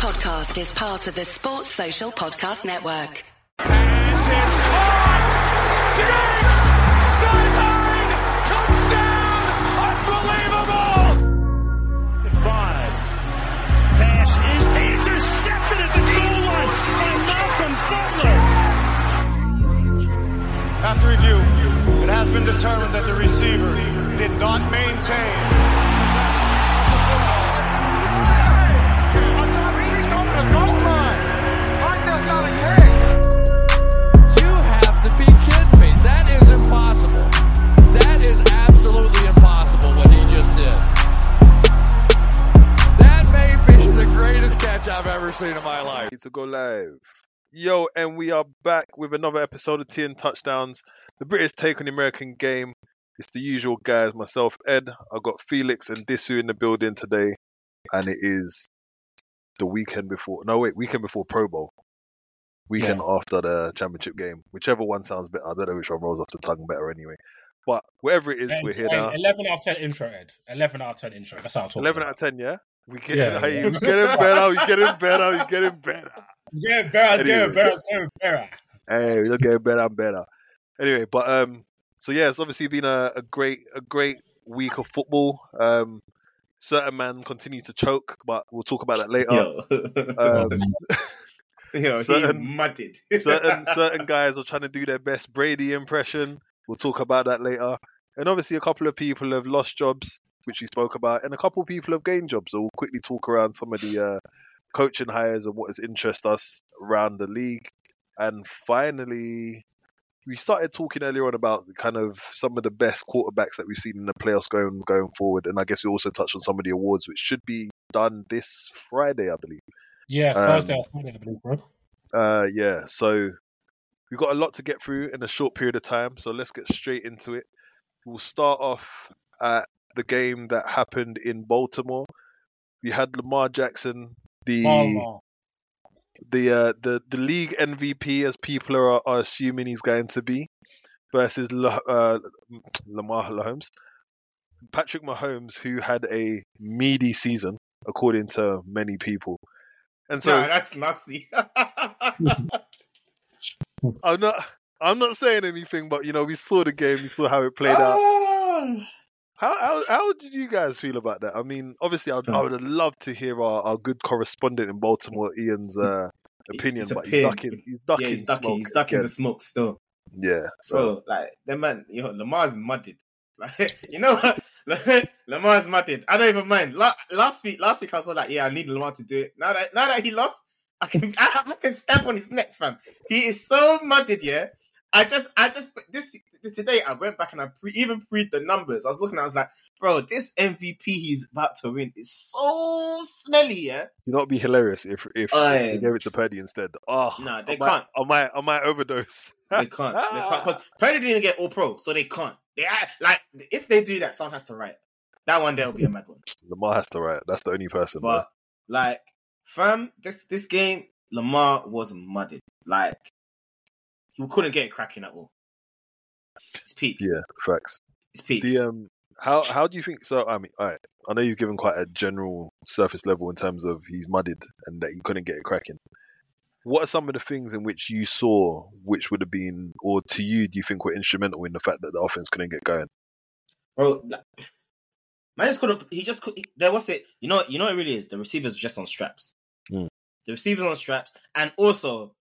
podcast is part of the Sports Social Podcast Network. Pass is caught. Diggs! Sideline! Touchdown! Unbelievable! Five. Pass is intercepted at the goal line by Malcolm Butler. After review, it has been determined that the receiver did not maintain I've ever seen in my life. to go live. Yo, and we are back with another episode of TN Touchdowns, the British take on the American game. It's the usual guys, myself, Ed. I've got Felix and Disu in the building today, and it is the weekend before. No, wait, weekend before Pro Bowl. Weekend after the championship game. Whichever one sounds better. I don't know which one rolls off the tongue better anyway. But whatever it is, we're here Hey, now. 11 out of 10 intro, Ed. 11 out of 10 intro. That's how I'm talking. 11 about. out of 10, yeah? We get, Yeah. hey, we getting better, we getting better, we getting better. It's getting better, it's Anyway. getting better, it's getting better. Hey, we're getting better and better. Anyway, but um, so yeah, it's obviously been a, a great a great week of football. Um, certain man continue to choke, but we'll talk about that later. Yo, Um, yo, he certain- mudded. certain certain guys are trying to do their best Brady impression. We'll talk about that later. And obviously, a couple of people have lost jobs, which we spoke about, and a couple of people have gained jobs. So we'll quickly talk around some of the uh, coaching hires and what has interest us around the league. And finally, we started talking earlier on about kind of some of the best quarterbacks that we've seen in the playoffs going going forward. And I guess we also touched on some of the awards, which should be done this Friday, I believe. Yeah, Um, Thursday or Friday, I believe, bro. Uh, yeah, so we've got a lot to get through in a short period of time, so let's get straight into it. We'll start off at the game that happened in Baltimore. We had Lamar Jackson, the Baltimore. the uh, the the league MVP, as people are, are assuming he's going to be, versus La, uh, Lamar Mahomes, Patrick Mahomes, who had a meaty season according to many people, and so nah, that's nasty. I'm not. I'm not saying anything, but you know, we saw the game, we saw how it played out. How how how did you guys feel about that? I mean, obviously, I'd, I would have loved to hear our, our good correspondent in Baltimore, Ian's uh, opinion, but he's ducking. He's ducking. yeah, he's ducking. He's ducking again. the smoke still. Yeah. So Bro, like that man, yo, know, Lamar's mudded. Like, you know what? Lamar's mudded. I don't even mind. La- last week, last week I was like, yeah, I need Lamar to do it. Now that now that he lost, I can I, I can stamp on his neck, fam. He is so mudded, yeah. I just I just this, this today I went back and I pre, even pre the numbers. I was looking, I was like, bro, this MVP he's about to win is so smelly, yeah. you know, it'd be hilarious if if Oh, they gave it to Purdy instead. Ah, oh, no, they I can't. I might, I might overdose. They can't. They can't because Purdy didn't get all pro, so they can't. They like if they do that, someone has to write. That one there will be a mad one. Lamar has to write. That's the only person. bro. But like, fam, this this game, Lamar was mudded. Like, he couldn't get it cracking at all. It's peak. yeah, facts. It's peak. The um, how how do you think? So I mean, right, I know you've given quite a general surface level in terms of he's mudded and that he couldn't get it cracking. What are some of the things in which you saw, which would have been, or to you, do you think were instrumental in the fact that the offense couldn't get going? bro. Like, man just couldn't. He just could. There was it. You know. You know. What it really is. The receivers were just on straps. Mm. The receivers on straps, and also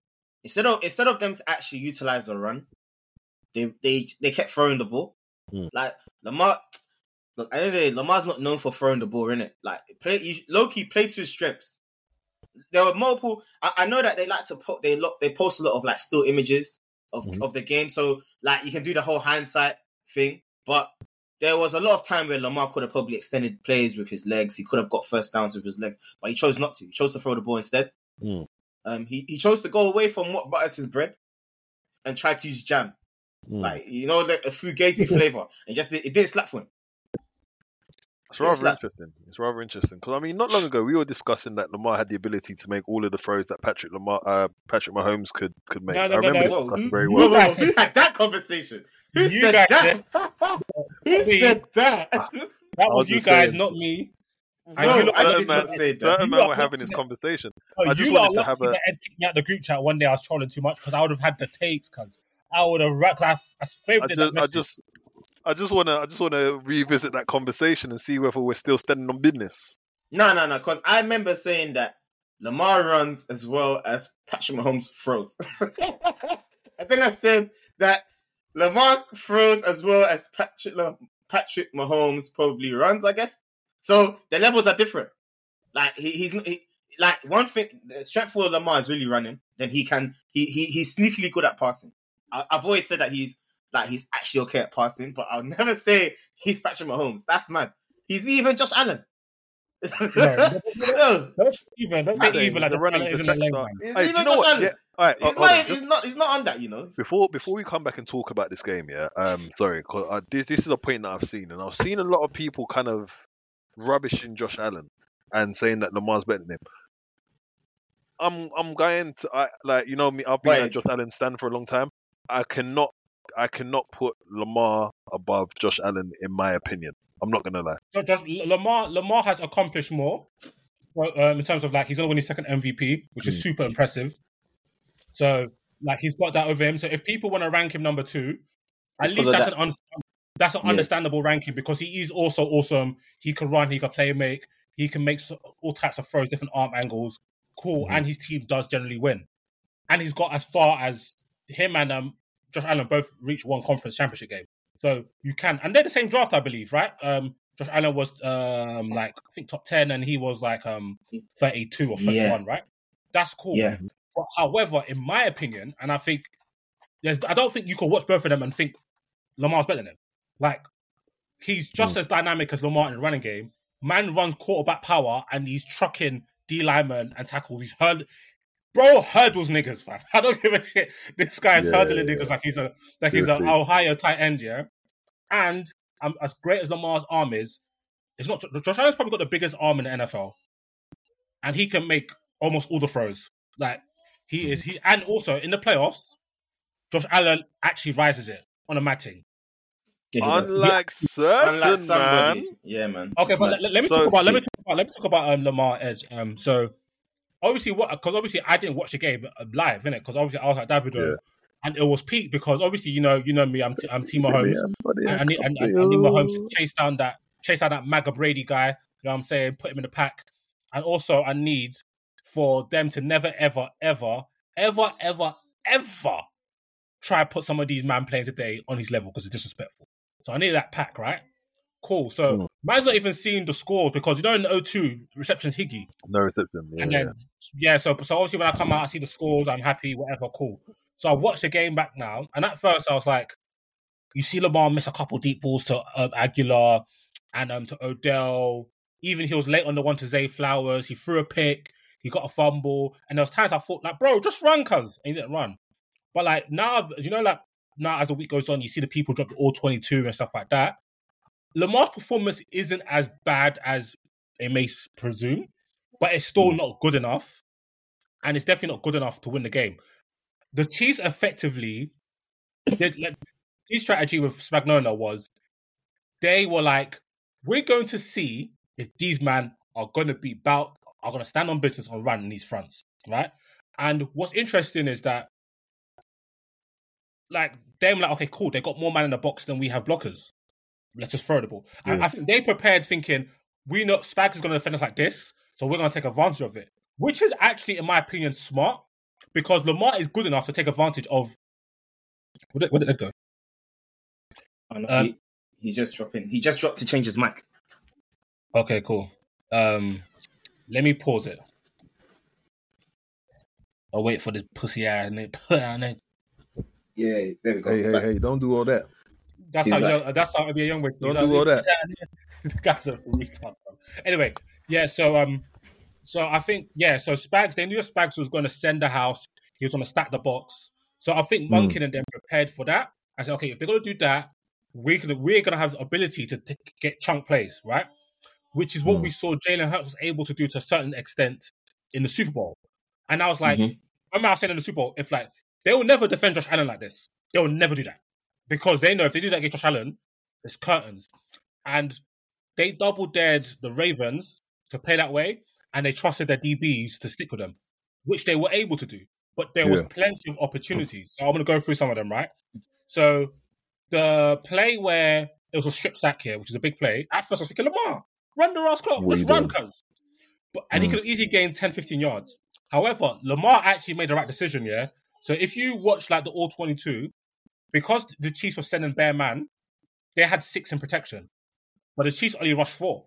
instead of instead of them to actually utilize the run, they they they kept throwing the ball. Mm. Like Lamar. Look, I know they, Lamar's not known for throwing the ball, in it. Like play, you, low key play to his strengths. There were multiple. I, I know that they like to put they look they post a lot of like still images of Mhm. of the game, so like you can do the whole hindsight thing. But there was a lot of time where Lamar could have probably extended plays with his legs. He could have got first downs with his legs, but he chose not to. He chose to throw the ball instead. Mm. Um, he, he chose to go away from what butters his bread and try to use jam, Mm. like you know, like a fugazi flavor, and just it didn't slap for him. It's rather It's like- interesting. It's rather interesting because I mean, not long ago we were discussing that Lamar had the ability to make all of the throws that Patrick Lamar, uh, Patrick Mahomes could could make. No, no, I remember no. this Whoa, discussion who, very well. whoa, whoa, who had that conversation? Who You said that? Who said that? That was was you guys, saying- not me. And No, you lot- I certain did man, not say that. You man lot were having this conversation. Oh, I just you lot wanted to have a- Ed kicked me out the group chat one day. I was trolling too much because I would have had the tapes. Cause I would have racked. I, I I favoured that just, I just, I just wanna, I just wanna revisit that conversation and see whether we're still standing on business. No, no, no. Because I remember saying that Lamar runs as well as Patrick Mahomes throws. and then I said that Lamar throws as well as Patrick Patrick Mahomes probably runs. I guess so. The levels are different. Like he, he's he, like one thing. The strength for Lamar is really running. Then he can he, he he's sneakily good at passing. I, I've always said that he's like he's actually okay at passing, but I'll never say he's Patrick Mahomes. That's mad. He's even Josh Allen. No, no, Don't even, don't even like the the running running isn't a lane protector. man. He's Hey, do even Josh what? Allen. Yeah. All right, He's, hold not, on. he's not. He's not on that. You know. before before we come back and talk about this game, yeah. Um, sorry, 'cause I, this, this is a point that I've seen, and I've seen a lot of people kind of rubbishing Josh Allen and saying that Lamar's better than him. I'm I'm going to I like you know me. I've been Wait. at Josh Allen stand for a long time. I cannot I cannot put Lamar above Josh Allen in my opinion. I'm not gonna lie. So just Lamar, Lamar has accomplished more well, um, in terms of like he's gonna win his second MVP, which Hmm. is super impressive. So like he's got that over him. So if people want to rank him number two, at It's least 'cause of that's that. an un- that's an Yeah. understandable ranking because he is also awesome. He can run, he can play make, he can make all types of throws, different arm angles. Cool, Mm-hmm. and his team does generally win. And he's got as far as him and um, Josh Allen both reached one conference championship game. So you can, and they're the same draft, I believe, right? Um, Josh Allen was um like I think top ten, and he was like um thirty two or thirty one, right? That's cool. Yeah. But however, in my opinion, and I think there's, I don't think you can watch both of them and think Lamar's better than him. Like he's just as dynamic as Lamar in the running game. Man runs quarterback power, and he's trucking D linemen and tackles. He's hurl, bro hurdles niggas, fam. I don't give a shit. This guy's Yeah, hurdling yeah. niggas like he's a like he's an. Ohio tight end, yeah. And um, as great as Lamar's arm is, it's not. Josh Allen's probably got the biggest arm in the NFL, and he can make almost all the throws. Like he is, he and also in the playoffs, Josh Allen actually rises it on a matting. Yeah. Unlike certain Unlike somebody. man, Yeah, man. Okay, It's but mad. let, let me So- talk about let me talk about let me talk about um, Lamar Edge. Um, so obviously what because obviously I didn't watch the game uh, live, innit? Because obviously I was at Davido, Yeah. and it was peak because obviously you know you know me, I'm t- I'm Team Mahomes. buddy, I, I need, I, I I need Mahomes to chase down that chase down that Maga Brady guy. You know what I'm saying? Put him in the pack, and also I need for them to never ever ever ever ever ever try to put some of these man playing today on his level because it's disrespectful. So I need that pack, right? Cool. So Mm. man's not even seeing the scores because you know in the O2 reception's Higgy. No reception. Yeah, And then yeah, so so obviously when I come out, I see the scores, I'm happy, whatever, cool. So I've watched the game back now, and at first I was like, you see Lamar miss a couple deep balls to um, Agholor and um to Odell. Even he was late on the one to Zay Flowers. He threw a pick, he got a fumble, and there was times I thought like, bro, just run, cuz, and he didn't run. But like now, you know, like now as the week goes on, you see the people drop the all twenty two and stuff like that. Lamar's performance isn't as bad as they may presume, but it's still mm. not good enough, and it's definitely not good enough to win the game. The Chiefs effectively, did, like, his strategy with Spagnuolo was they were like, we're going to see if these men are going to be about, are going to stand on business and run in these fronts, right? And what's interesting is that, like, them like, okay, cool, they got more man in the box than we have blockers. Let's just throw the ball. Yeah. I think they prepared thinking, we know Spags is going to defend us like this, so we're going to take advantage of it, which is actually, in my opinion, smart because Lamar is good enough to take advantage of. Where did, where did it go? Oh, no, Um, he- he's just dropping. He just dropped to change his mic. Okay, cool. Um, let me pause it. I'll wait for this pussy eye and then put it on it. Yeah, there we go. Hey, He's hey, back. hey! Don't do all that. That's He's how back. young, that's how it'd be a young way. Don't He's do all that. The guy's a retard. bro. Anyway, yeah. So um, so I think yeah. So Spags, they knew Spags was going to send the house. He was going to stack the box. So I think Hmm. Monken and them prepared for that. I said, okay, if they're going to do that, we're gonna we're gonna have the ability to t- get chunk plays, right? Which is what Hmm. we saw Jalen Hurts was able to do to a certain extent in the Super Bowl. And I was like, Mhm. remember I was saying in the Super Bowl, if like they will never defend Josh Allen like this. They will never do that because they know if they do that against Josh Allen, it's curtains. And they double dared the Ravens to play that way, and they trusted their DBs to stick with them, which they were able to do. But there was plenty of opportunities. So I'm going to go through some of them, right? So the play where it was a strip sack here, which is a big play. At first, I was thinking, Lamar, run the Ross clock, What just run, cuz. But and he Mm. could have easily gained 10, 15 yards. However, Lamar actually made the right decision, yeah. So if you watch like the all 22, because the Chiefs were sending bare man, they had six in protection, but the Chiefs only rushed four.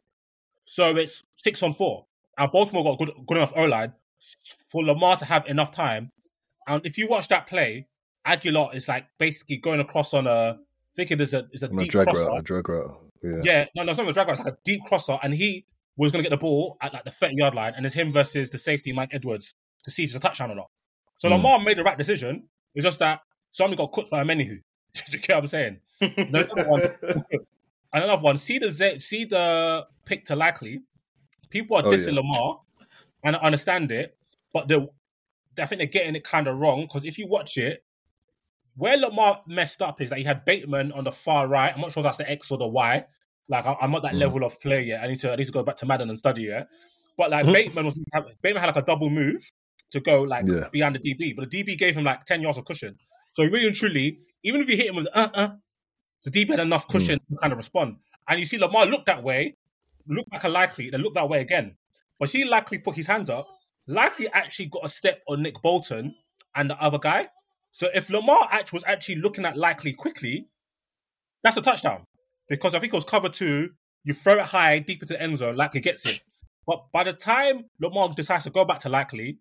So it's six on four. And Baltimore got good, good enough O line for Lamar to have enough time. And if you watch that play, Agholor is like basically going across on a, I think it is a, is a On a deep drag crosser. route, a drag route. Yeah. Yeah, no, no, it's not a drag route. It's like a deep crosser, and he was going to get the ball at like the 30 yard line, and it's him versus the safety Mike Edwards to see if it's a touchdown or not. So Mm. Lamar made the right decision. It's just that somebody got cooked by Omenihu. Do you get what I'm saying? Another one, and another one. See the Z, see the pick to likely. People are Oh, dissing yeah. Lamar, and I understand it, but the I think they're getting it kind of wrong because if you watch it, where Lamar messed up is that he had Bateman on the far right. I'm not sure if that's the X or the Y. Like I, I'm not that Mm. level of player yet. I need to I need to go back to Madden and study it. But like Mm. Bateman was Bateman had like a double move to go like Yeah. behind the DB, but the DB gave him like 10 yards of cushion. So really and truly, even if you hit him with uh uh, the DB had enough Mm. cushion to kind of respond. And you see Lamar look that way, look back at likely, then look that way again. But see likely put his hands up. Likely actually got a step on Nick Bolton and the other guy. So if Lamar actually was actually looking at likely quickly, that's a touchdown. Because I think it was cover two, you throw it high, deep into the end zone, likely gets it. But by the time Lamar decides to go back to likely,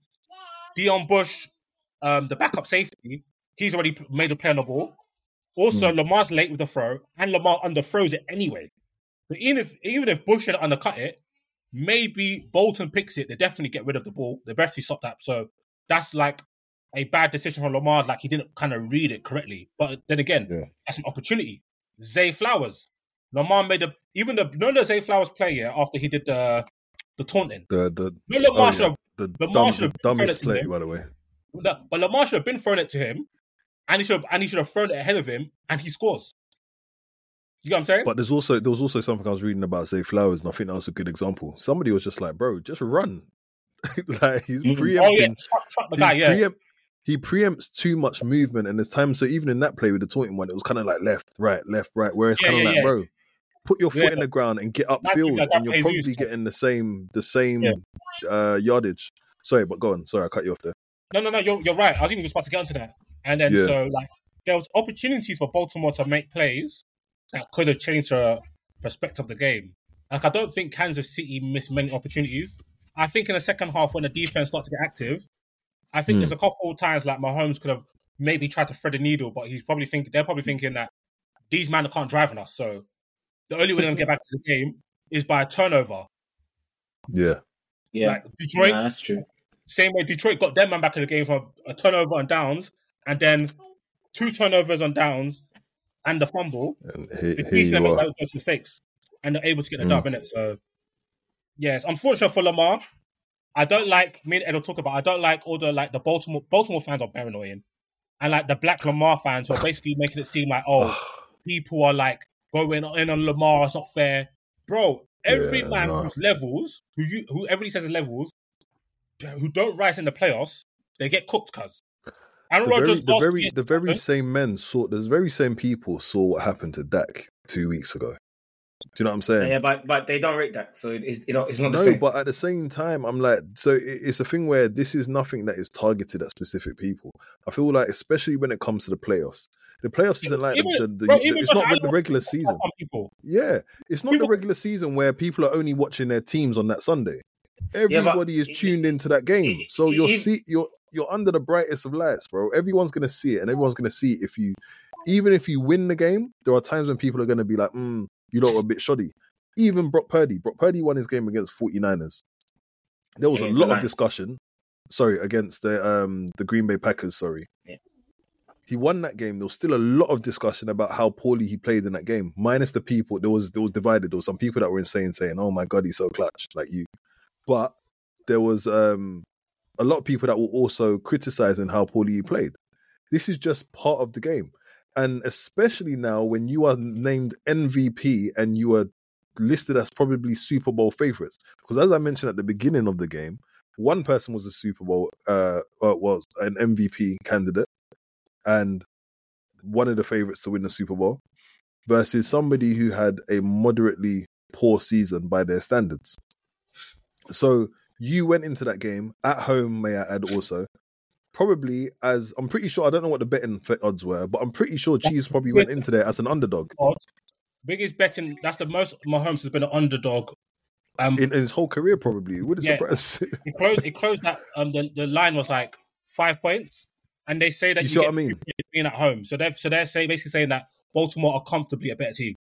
Deon Bush, um, the backup safety, he's already made a play on the ball. Also, Lamar's late with the throw, and Lamar underthrows it anyway. But even if even if Bush had undercut it, maybe Bolton picks it, they definitely get rid of the ball. They definitely stop that. So that's like a bad decision from Lamar. Like he didn't kind of read it correctly. But then again, Yeah. that's an opportunity. Zay Flowers, Lamar made a even the no the Zay Flowers play yeah after he did the the taunting. The the No, Lamar oh, should have the, dumb, the thrown dumbest play, by the way. No, but Lamar should have been thrown it to him, and he should have, and he should have thrown it ahead of him, and he scores. You know what I'm saying? But there's also there was also something I was reading about Zay Flowers, and I think that was a good example. Somebody was just like, "Bro, just run." like he's preempting. Oh yeah, truck, truck the he guy. Yeah, preempt- he preempts too much movement, and there's time. So even in that play with the taunting one, it was kind of like left, right, left, right. Where it's Yeah, kind of yeah, like, bro, put your foot Yeah. in the ground and get upfield, like and you're probably getting the same the same Yeah. uh, yardage. Sorry, but go on. Sorry, I cut you off there. No, no, no. You're you're right. I was even just about to get onto that. And then Yeah. so like there was opportunities for Baltimore to make plays that could have changed the perspective of the game. Like I don't think Kansas City missed many opportunities. I think in the second half when the defense started to get active, I think Hmm. there's a couple of times like Mahomes could have maybe tried to thread a needle, but he's probably thinking they're probably thinking that these men can't drive on us. So the only way they're gonna get back to the game is by a turnover. Yeah, Yeah, Like Detroit, Nah, that's true. same way Detroit got their man back in the game from a turnover on downs, and then two turnovers on downs and the fumble. and here, It here teaches them are. those mistakes, and they're able to get the Mm. dub in it. So, yeah, it's unfortunate for Lamar. I don't like me and Ed will talk about. I don't like all the like the Baltimore Baltimore fans are very annoying, and like the Black Lamar fans who are basically making it seem like oh people are like going in on Lamar. It's not fair, bro. Every Yeah, man nah. whose levels, who you, who everybody says is levels, who don't rise in the playoffs, they get cooked. Cause Aaron the very, Rodgers, the very, the very same men saw. The very same people saw what happened to Dak two weeks ago. Do you know what I'm saying? Yeah, but but they don't rate that, so it's you know it's not the No, same. but at the same time, I'm like, so it- it's a thing where this is nothing that is targeted at specific people. I feel like, especially when it comes to the playoffs, the playoffs isn't like Even- the, the, the, bro, even it's not the regular season. Yeah, it's not People- the regular season where people are only watching their teams on that Sunday. Everybody is it- tuned into that game, so you're see you're you're under the brightest of lights, bro. Everyone's gonna see it, and everyone's gonna see it if you, even if you win the game. There are times when people are gonna be like, mm, "You lot were a bit shoddy." Even Brock Purdy, Brock Purdy won his game against 49ers. There was Against a the lot of Lions. discussion. Sorry, against the um the Green Bay Packers. Sorry, Yeah. he won that game. There was still a lot of discussion about how poorly he played in that game. Minus the people, there was there was divided. There was some people that were insane saying, "Oh my god, he's so clutch," like you. But there was um a lot of people that were also criticizing how poorly he played. This is just part of the game, and especially now when you are named MVP and you are listed as probably Super Bowl favorites because, as I mentioned at the beginning of the game, one person was a Super Bowl uh, uh was an MVP candidate and one of the favorites to win the Super Bowl versus somebody who had a moderately poor season by their standards. So you went into that game at home, may I add also. Probably as I'm pretty sure I don't know what the betting odds were, but I'm pretty sure Chiefs probably went into there as an underdog Biggest betting. That's the most Mahomes has been an underdog. Um, in, in his whole career. Probably wouldn't Yeah. surprise. it closed. It closed that. Um, the, the line was like five points, and they say that You you, see what get I mean? being at home. So they're so they're say, basically saying that Baltimore are comfortably a better team.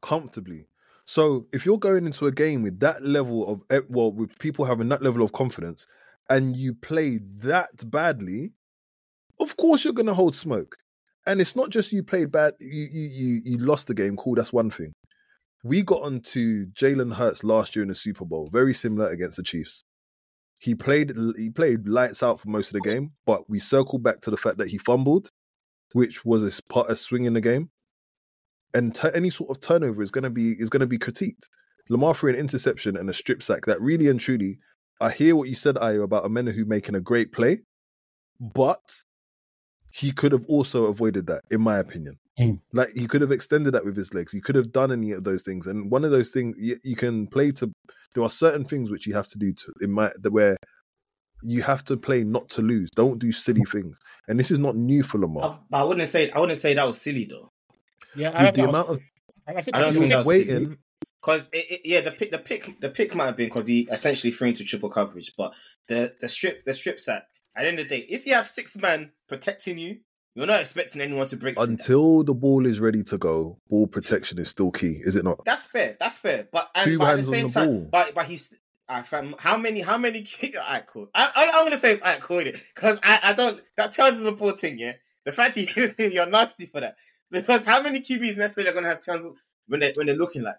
comfortably. So if you're going into a game with that level of eh, well, with people having that level of confidence, and you play that badly, of course you're going to hold smoke. And it's not just you played bad, you you you, you lost the game. Cool, that's one thing. We got onto Jalen Hurts last year in the Super Bowl, very similar against the Chiefs. He played he played lights out for most of the game, but we circled back to the fact that he fumbled, which was a a swing in the game and t- any sort of turnover is going to be is going to be critiqued. Lamar threw an interception and a strip sack that really and truly, I hear what you said, Ayo, about Omenihu making a great play, but he could have also avoided that, in my opinion. Mm. Like he could have extended that with his legs. He could have done any of those things. And one of those things you, you can play to. There are certain things which you have to do to in my where you have to play not to lose. Don't do silly things. And this is not new for Lamar. I, but I wouldn't say I wouldn't say that was silly though. Yeah, I With the think that amount was- of I think I don't that's think the that was waiting, silly. Because it, it, yeah, the pick, the pick, the pick might have been because he essentially threw into triple coverage, but the the strip, the strip sack. At the end of the day, if you have six men protecting you, you're not expecting anyone to break. until the ball is ready to go, ball protection is still key, is it not? That's fair. That's fair. But and Two but at the same the time, ball. but but he's. I fam, how many? How many? Alright, cool. I, I, I'm gonna say it's alright, cool because I, I don't. That us the poor thing, yeah. The fact you you're nasty for that because how many QBs necessarily are gonna have chances when they when they're looking like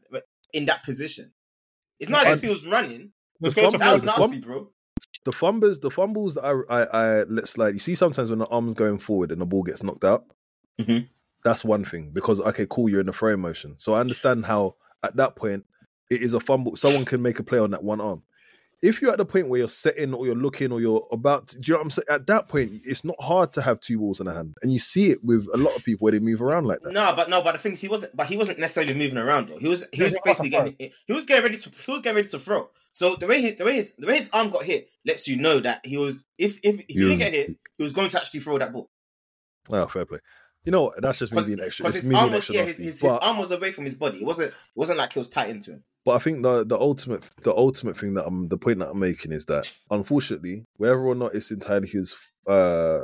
in that position? It's not as if he was running. Let's The go to fumble- That was the Florida. fum- nasty, bro. The fumbles, the fumbles that I, I, I let slide. You see, sometimes when the arm's going forward and the ball gets knocked out, Mhm. that's one thing because okay, cool, you're in the throwing motion. So I understand how at that point it is a fumble. Someone can make a play on that one arm. If you're at the point where you're setting or you're looking or you're about, to, do you know what I'm saying? At that point, it's not hard to have two balls in a hand, and you see it with a lot of people where they move around like that. No, but no, but the thing is, he wasn't. But he wasn't necessarily moving around though. He was. He was he basically getting. He was getting ready to. He was getting ready to throw. So the way he, the way his, the way his arm got hit lets you know that he was. If if, if he, He didn't get hit, he was going to actually throw that ball. Oh, fair play. You know? That's just me Because being extra. It's his arm being was yeah, his, his, his But- arm was away from his body. It wasn't. It wasn't like he was tight into him. But I think the the ultimate the ultimate thing that I'm the point that I'm making is that unfortunately, whether or not it's entirely his uh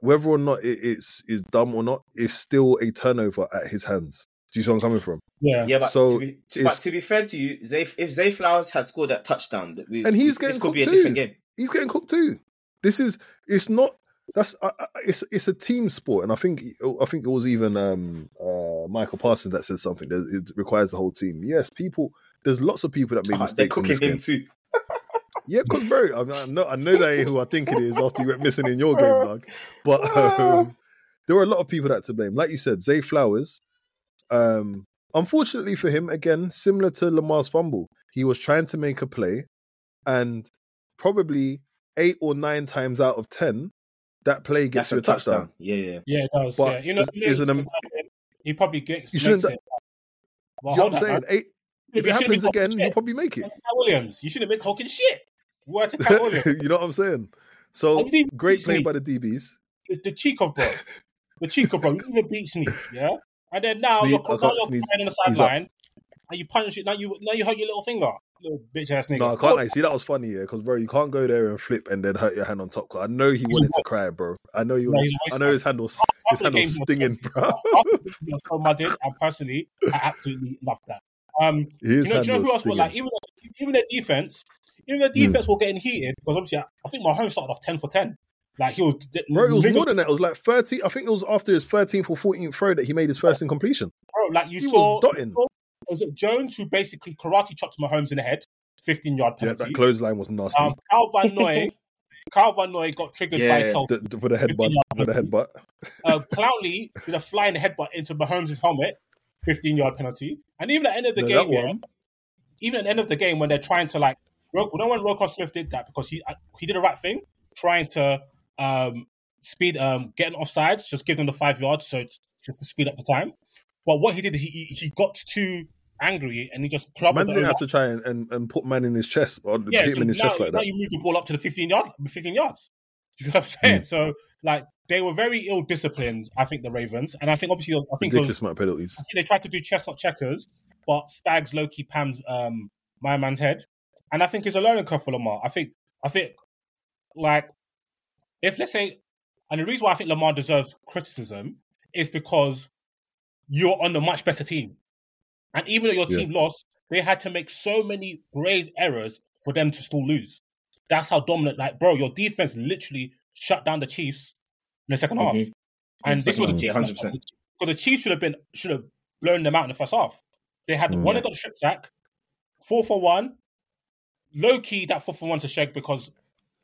whether or not it, it's is dumb or not, it's still a turnover at his hands. Do you see where I'm coming from? Yeah. Yeah, but, So to, be, to, but it's- to be fair to you, Zay, if Zay Flowers had scored that touchdown, we, And he's this getting could be a cooked different too. game. He's getting cooked too. This is it's not that's uh, it's it's a team sport, and I think I think it was even um uh Micah Parsons that said something that it requires the whole team. Yes, people. There's lots of people that make Ah, they're mistakes in cooking this game. him too. Yeah, because bro, I, mean, I know I know that ain't who I think it is after you went missing in your game, dog. But um, there were a lot of people that to blame. Like you said, Zay Flowers. Um, unfortunately for him, again, similar to Lamar's fumble, he was trying to make a play, and probably eight or nine times out of ten, that play gets That's you a a touchdown. touchdown. Yeah, yeah. Yeah, it does. But yeah. You know, is it a- he probably gets You shouldn't- makes it. Well, you know hold what I'm saying? Eight, if You it shouldn't happens be again, shit. he'll probably make it. Williams. You should have been talking shit. Word to Katt Williams. you know what I'm saying? So I didn't even great play me. by the DBs. the, the cheek of bro. The cheek of bro. You even beat Sneak, yeah? And then now Sneak- you're, now you're Sneak's- on the sideline and you punch it. Now you now you hurt your little finger. Little bitch ass nigga. No, I can't. I see that was funny, yeah, because bro, you can't go there and flip and then hurt your hand on top. 'cause I know he wanted to cry, bro. I know Wanted, he's know his hand was his the hand was game, he was stinging, bro. After the game, he was so mudded, and personally, I absolutely loved that. Um, His you know, hand do you know who else like even even their defense, even the defense were getting heated because obviously I, I think home started off ten for ten. Like he was, Bro, it was niggas- more than that. It was like thirty. I think it was after his thirteenth or fourteenth throw that he made his first incompletion. bro, like you He saw, was dotting. you saw- was it Jones who basically karate chopped Mahomes in the head, fifteen yard penalty. Yeah, penalty. that clothesline was nasty. um, Kyle Van Noy, Kyle Van Noy got triggered by Yeah. Kelce. The- the- for the headbutt, 15 for the headbutt. Uh, Clowney did a flying headbutt into Mahomes' helmet. 15 yard penalty. And even at the end of the No, game, that yeah, even at the end of the game when they're trying to like, Ro- no one Roquan Smith did that because he uh, he did the right thing, trying to um, speed um, getting offsides, just give them the five yards, so it's just to speed up the time. But what he did, he he, he got too angry and he just clubbed Man didn't have to try and, and, and put man in his chest or Yeah, hit so him in his now, chest like now that. you move the ball up to the 15 yard, 15 yards. Do you know what I'm saying? Mm. So like they were very ill disciplined. I think the Ravens, and I think obviously I think Ridiculous amount of penalties. I think they tried to do chestnut checkers, but Spags low key pams um, my man's head, and I think it's a learning curve for Lamar. I think I think like if let's say, and the reason why I think Lamar deserves criticism is because you're on a much better team, and even though your Yeah. team lost, they had to make so many grave errors for them to still lose. That's how dominant. Like, bro, your defense literally shut down the Chiefs in the 2nd half, Mhm. and this was second half, yeah, 100%. because the Chiefs should have been should have blown them out in the first half. They had Mm. one that got the strip sack, four for one. Low key, that four for one's a shake because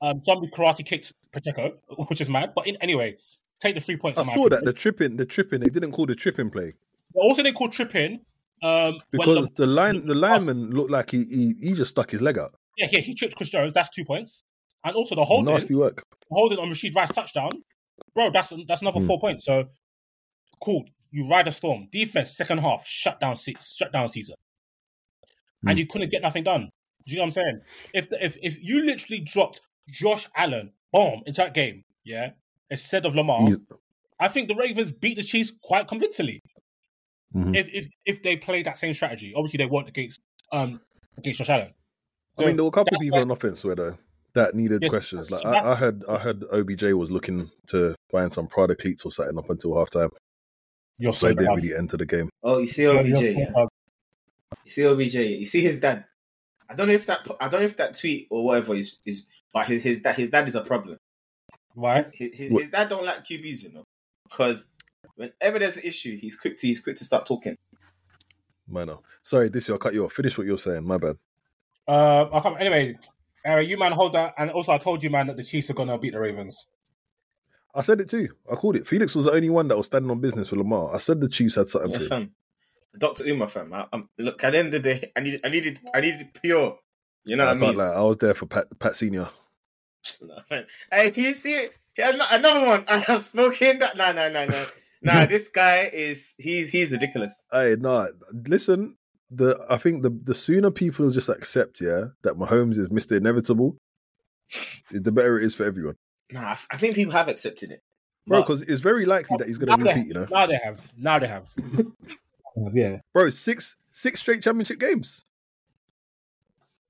um, somebody karate kicked Pacheco, which is mad. But in, anyway, take the three points. I in my saw that the tripping, the tripping. They didn't call the tripping play Also, they called tripping um, because the, the line, the lineman looked like he, he he just stuck his leg out. yeah, yeah, he tripped Chris Jones. That's two points. And also the holding, Nasty work. holding on Rashee Rice touchdown, bro. That's that's another Hmm. four points. So cool. You ride a storm. Defense second half shut down six, shut down Caesar, Hmm. and you couldn't get nothing done. Do you know what I'm saying? If the, if if you literally dropped Josh Allen, boom, into that game, yeah, instead of Lamar, He- I think the Ravens beat the Chiefs quite convincingly. Mhm. If if if they played that same strategy, obviously they weren't against um against Josh Allen. I mean, there were a couple of people why- on offense where though that needed Yes, questions. Like I, that- I heard, I heard OBJ was looking to find some Prada cleats or something up until halftime, You're so he so didn't really enter the game. Oh, you see OBJ, you're yeah. You see OBJ. You see his dad. I don't know if that. I don't know if that tweet or whatever is is. But his his dad his dad is a problem. Why? His, his, his dad don't like QBs, you know, because whenever there's an issue, he's quick to he's quick to start talking. Minor. Sorry, this year I cut you off. Finish what you're saying. My bad. Uh, I can't, anyway, uh, you man hold that, and also I told you man that the Chiefs are gonna beat the Ravens. I said it too. I called it. Felix was the only one that was standing on business for Lamar. I said the Chiefs had something Yeah, fam. Doctor Uma, fam. I, I'm, look, at the end of the day, I need I needed I needed pure. You know I what I can't mean? lie. I was there for Pat, Pat Senior. No, man. Hey, you see it? Yeah, another one. I am smoking that. No, no, no, no. Nah, this guy is he's he's ridiculous. Hey, no, listen. The I think the the sooner people just accept, yeah, that Mahomes is Mister Inevitable, the better it is for everyone, Nah, I, I think people have accepted it. bro. Because it's very likely that he's going to repeat. You know, Now they have. Now they have. yeah. bro, six six straight championship games.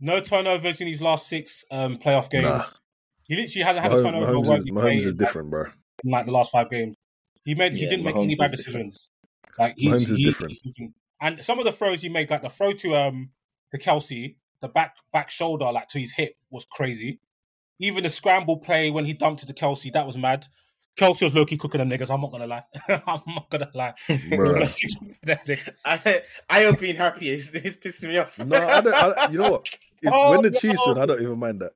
No turnovers in these last six um, playoff games. Nah. He literally hasn't had a Mahomes, turnover Mahomes, is, Mahomes is like, different, bro. in like the last five games. He made. He Yeah, didn't make any is bad different. decisions. Like he's, Mahomes is he- different. he- and some of the throws he made, like the throw to um to Kelce, the back back shoulder, like to his hip, was crazy. Even the scramble play when he dumped it to Kelce, that was mad. Kelce was low key cooking them niggas. I'm not gonna lie. I'm not gonna lie. Bruh. I I hope being happy is is pissing me off. No, I don't. I, you know what? If, Oh, when the no. Chiefs win, I don't even mind that.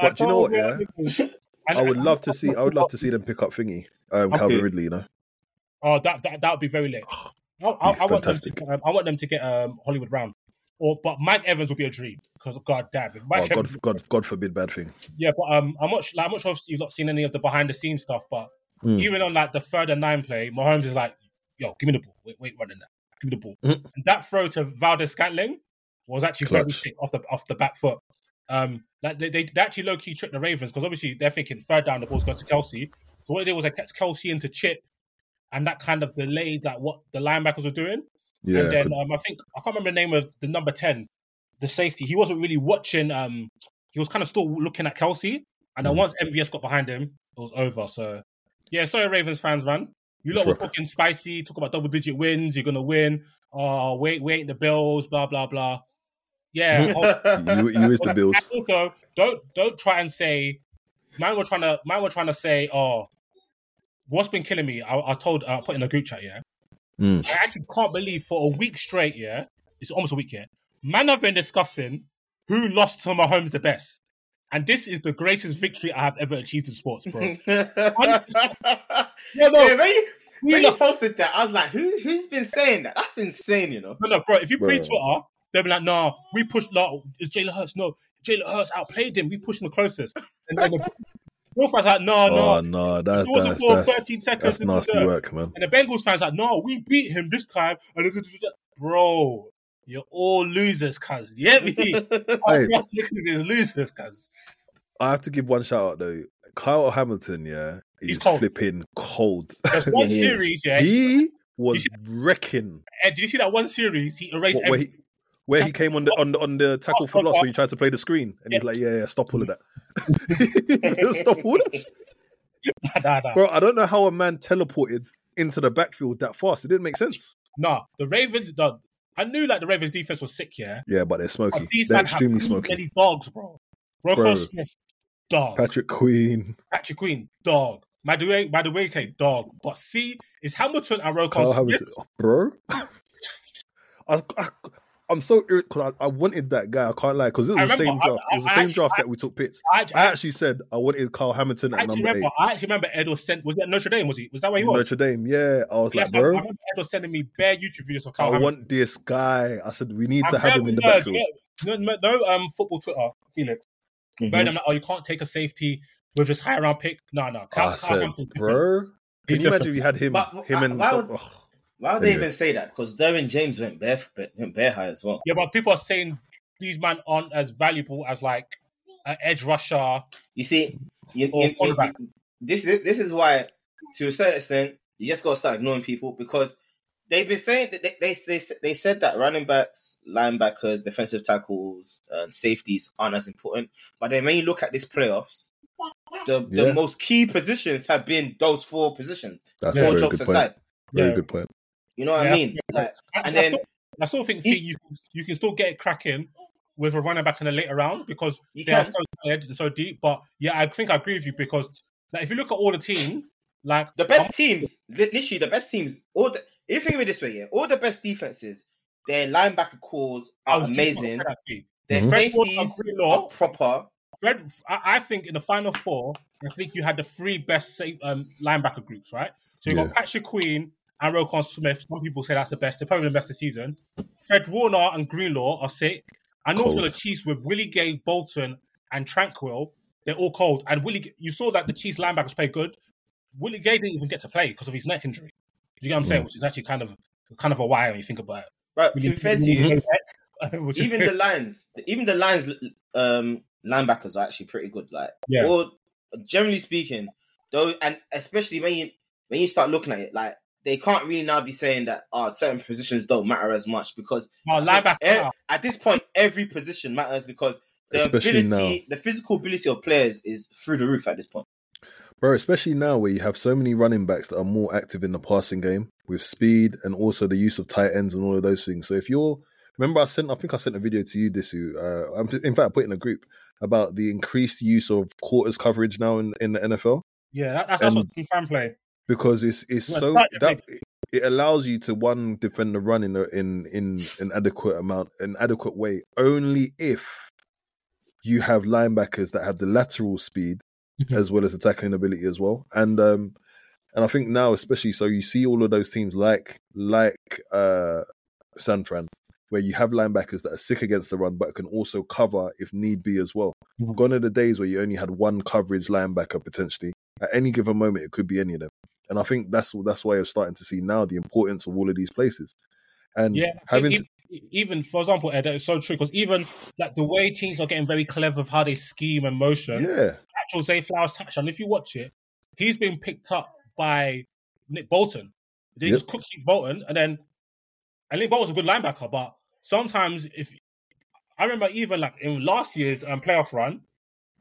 But do you know what, yeah? niggas. I would love to see. I would love to see them pick up thingy, um, Calvin Okay. Ridley. You know, Oh, that that that would be very lit. I, I, I want them fantastic. to, um, I want them to get um, Hollywood Brown, or but Mike Evans would be a dream because god damn, if Mike oh, Evans, God, God, God forbid bad thing. yeah. But um, I'm not like, I'm not sure if you've not seen any of the behind the scenes stuff, but Mm. even on like the third and nine play, Mahomes is like, "Yo, give me the ball. Wait, wait, running that. Give me the ball." Mhm. And that throw to Valdes-Scantling was actually very Clutch. sick off the off the back foot. Um, like they, they, they actually low key tricked the Ravens because obviously they're thinking third down the ball's going to Kelce. So what they did was they kept Kelce into chip, and that kind of delayed like what the linebackers were doing. Yeah, and then um, I think I can't remember the name of the number ten, the safety. He wasn't really watching. Um, he was kind of still looking at Kelce, and then Mm. once MVS got behind him, it was over. So yeah, sorry Ravens fans, man. You lot were talking spicy, talk about double digit wins. You're gonna win. Oh, wait, wait, the Bills, blah blah blah. Yeah. oh, you, you is the Bills. and also, don't don't try and say, man, we're trying to man, we're trying to say, oh, what's been killing me? I, I told, I put in a group chat, yeah. Mm. I actually can't believe for a week straight, yeah, it's almost a week, yeah. Man, I've been discussing who lost to Mahomes the best, and this is the greatest victory I have ever achieved in sports, bro. yeah, no. when you, We when you lost- posted that, I was like, who who's been saying that? That's insane, you know. No, no, bro. If you pre Bro. Twitter, they'll be like, "No, we pushed. No, it's Jalen Hurts. No, Jalen Hurts outplayed him. We pushed him the closest." And then the Real fans like, "No, no, Oh no, that's it wasn't that's for that's, 13 seconds. that's nasty deserve." work, man. And the Bengals fans like, "No, we beat him this time." Bro, you're all losers, cuz. Yeah, me? Our Hey. niggas is losers, cuz. I have to give one shout out though. Kyle Hamilton, yeah, He's he's cold. flipping cold. There's one He series, yeah. He was wrecking. And did you see that one series? He erased What, where he came on the on the on the tackle for loss when he tried to play the screen, and he's like, "Yeah, yeah, stop all of that, stop all that." Nah, nah. Bro, I don't know how a man teleported into the backfield that fast. It didn't make sense. Nah, the Ravens. The, I knew like the Ravens defense was sick, yeah. Yeah, but they're But smoky. these They're extremely smoky. many dogs, bro. Roquan Bro. Smith, dog. Patrick Queen, Patrick Queen, dog. By the way, by the way, Kate, dog. But see, it's Hamilton and Roquan Smith. Hamilton, bro. I, I, I'm so because I, I wanted that guy. I can't lie because it was I the same remember, I- draft. it was the I- same draft I- that we took pits. I, I I, actually said I wanted Kyle Hamilton I at actually number remember. eight. I actually remember Ed was sent. Was it Notre Dame? Was he? Was that where he was? Notre Dame, yeah. I was Yes, like, I, I bro, remember Ed was sending me bare YouTube videos of Kyle I Hamilton. want this guy. I said we need to I'm have him in the backfield. yeah. No, no, um, football Twitter, Felix. Mhm. Very like, oh, you can't take a safety with this high round pick. No, no. Kyle, I Kyle said, Hamilton's bro, can you imagine if you had him, But him and why would- Why would they Anyway. even say that? Because Derwin James went bare went bare high as well. Yeah, but people are saying these men aren't as valuable as like an edge rusher. You see, you, Or you- you- cornerback. this this is why, to a certain extent, you just got to start ignoring people because they've been saying that they they, they, they said that running backs, linebackers, defensive tackles, and safeties aren't as important. But then when you look at this playoffs, the the most key positions have been those four positions. that's Yeah. a All very jokes good point. aside, Very Yeah. good point. You know what Yeah. I mean? Like, I, And I then- still, I still think He- you can you can still get it cracking with a running back in the later rounds because You they are so tired and so deep. But yeah, I think I agree with you because like if you look at all the teams, like the best teams, literally the best teams, all the if you think of it this way, yeah, all the best defenses, their linebacker calls are was just about to amazing. say that, Fee. Their Mhm. Safeties and Greenlaw- are proper. Fred, I, I think in the final four, I think you had the three best safe, um, linebacker groups, right? So you Yeah. got Patrick Queen and Roquan Smith. Some people say that's the best. They're probably the best this season. Fred Warner and Greenlaw are sick. And also the Chiefs with Willie Gay, Bolton, and Tranquil. They're all cold. And Willie, you saw that the Chiefs linebackers play good. Willie Gay didn't even get to play because of his neck injury. Do you get what I'm saying? Mm. Which is actually kind of kind of a why when you think about it. Right, to Willie- be fair to you, neck, even the lines, even the lines, um, linebackers are actually pretty good. Like, Yeah. or generally speaking, though, and especially when you when you start looking at it, like they can't really now be saying that oh, certain positions don't matter as much because Oh, linebacker. e- at this point every position matters because the Especially ability, the physical ability of players is through the roof at this point. Bro, especially now where you have so many running backs that are more active in the passing game with speed and also the use of tight ends and all of those things. So if you're, remember I sent, I think I sent a video to you, this Uh, in fact, I put it in a group about the increased use of quarters coverage now in, in the NFL Yeah, that, that's, that's And- what fan play. Because it's it's Yeah, so that it allows you to one defend the run in a, in in an adequate amount, an adequate way, only if you have linebackers that have the lateral speed Mhm. as well as the tackling ability as well. And um and I think now especially so you see all of those teams like like uh San Fran where you have linebackers that are sick against the run but can also cover if need be as well. Mhm. Gone are the days where you only had one coverage linebacker potentially. At any given moment it could be any of them. And I think that's that's why you're starting to see now the importance of all of these places. And Yeah, having even, even for example, Ed, it's so true because even like the way teams are getting very clever of how they scheme and motion. yeah, Actual Zay Flowers touchdown. If you watch it, he's been picked up by Nick Bolton. They Yep. just cook Nick Bolton, and then and Nick Bolton's a good linebacker, but sometimes if I remember even like in last year's um, playoff run,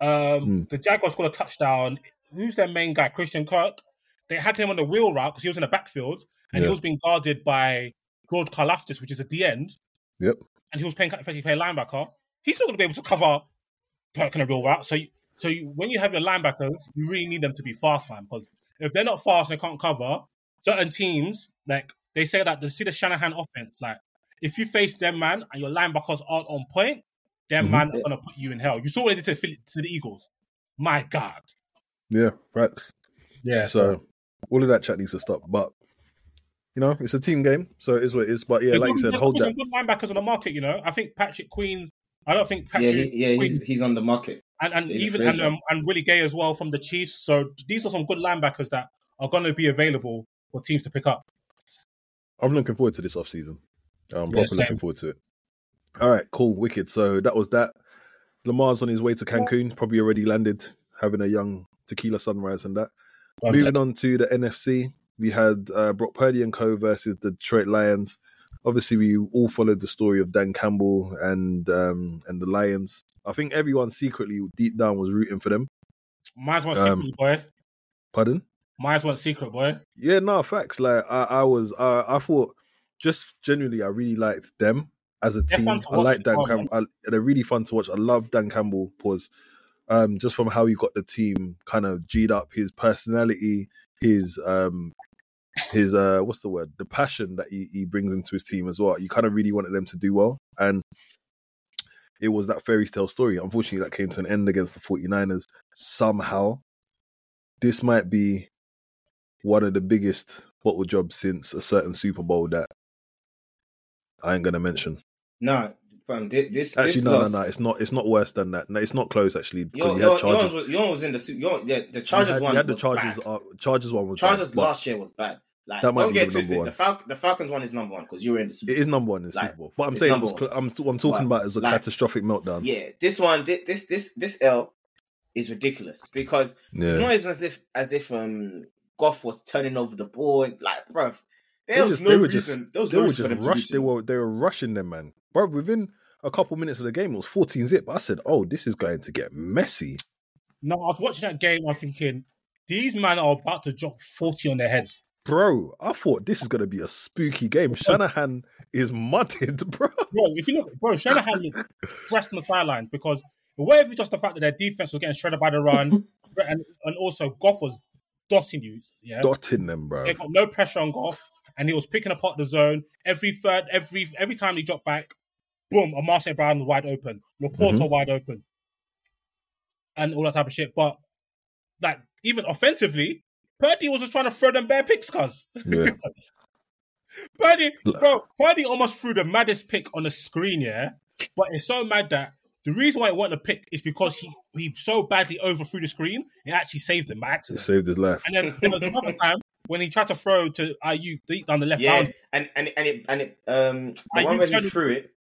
um, Hmm. the Jaguars scored a touchdown. Who's their main guy? Christian Kirk. They had him on the wheel route because he was in the backfield and he was being guarded by George Karlaftis, which is at the end. Yep. And he was playing playing playing linebacker. He's not going to be able to cover Kirk in a real route. So, you, so you, when you have your linebackers, you really need them to be fast, man. Because if they're not fast and they can't cover, certain teams like they say that they see the Shanahan offense. Like if you face them, man, and your linebackers aren't on point, them Mhm. man are going to put you in hell. You saw what they did to the, to the Eagles. My God. Yeah, right. Yeah. So all of that chat needs to stop. But you know, it's a team game, so it is what it is. But yeah, There's like you said, hold some that. good linebackers on the market. You know, I think Patrick Queen. I don't think Yeah, Patrick he, yeah, Queen he's he's on the market. and, and he's even and, agent. um, and Willie Gay as well from the Chiefs. So these are some good linebackers that are going to be available for teams to pick up. I'm looking forward to this off season. I'm Yeah, proper same. looking forward to it. All right, cool, wicked. So that was that. Lamar's on his way to Cancun, probably already landed, having a young tequila sunrise and that. Moving on to the NFC, we had uh, Brock Purdy and Co versus the Detroit Lions. Obviously, we all followed the story of Dan Campbell and um, and the Lions. I think everyone secretly, deep down, was rooting for them. Mine's one Um, secret, boy. Pardon? Mine's one secret, boy. Yeah, no facts. Like I, I was, uh, I thought, just genuinely, I really liked them as a They're team. I like Dan Campbell. I, they're really fun to watch. I love Dan Campbell. Pause. Um, just from how he got the team kind of g'd up, his personality, his um, his uh, what's the word? The passion that he, he brings into his team as well. You kind of really wanted them to do well, and it was that fairy tale story. Unfortunately, that came to an end against the 49ers. Somehow, this might be one of the biggest bottle jobs since a certain Super Bowl that I ain't gonna mention. No, fam, thi- this Actually, this no, no, loss, no. It's not. It's not worse than that. No, it's not close actually because Your, you your, yours was, yours was in the su- your, yeah, the you Chargers had, one. you had the Chargers. Uh, Chargers one was Chargers bad, last year was bad. Like, That might don't get twisted. The, Fal- the Falcons one is number one because you were in the Super It is number one in the Like, Super Bowl. But I'm saying it was. Cl- I'm, I'm talking But, about is a like, catastrophic meltdown. Yeah, this one, this this this L is ridiculous because it's Yeah. not even as if as if um Goff was turning over the ball. Like, bruv, there was just, no they were reason. just. there was they no were reason for them just to. They were. They were rushing them, man. Bro, within a couple minutes of the game, it was 14 zip. I said, "Oh, this is going to get messy." No, I was watching that game. I'm thinking these men are about to drop forty on their heads. Bro, I thought this is going to be a spooky game. Shanahan is mudded, bro. Bro, if you look, bro, Shanahan looked pressed on the sidelines because whatever just the fact that their defense was getting shredded by the run, and and also Goff was dotting you. Yeah, Dotting them, bro. they got no pressure on Goff, and he was picking apart the zone every third, every every time he dropped back. Boom, a Marseille Brown wide open, LaPorta Mhm. wide open, and all that type of shit. But like even offensively, Purdy was just trying to throw them bare picks, cuz. Yeah. Purdy, bro, Purdy almost threw the maddest pick on the screen, yeah. But it's so mad that the reason why it wasn't a pick is because he he so badly overthrew the screen, it actually saved him by It saved his life. And then there was another time when he tried to throw to Aiyuk deep down the left Yeah, bound. and and and it and it um the Are one where he telling- threw it.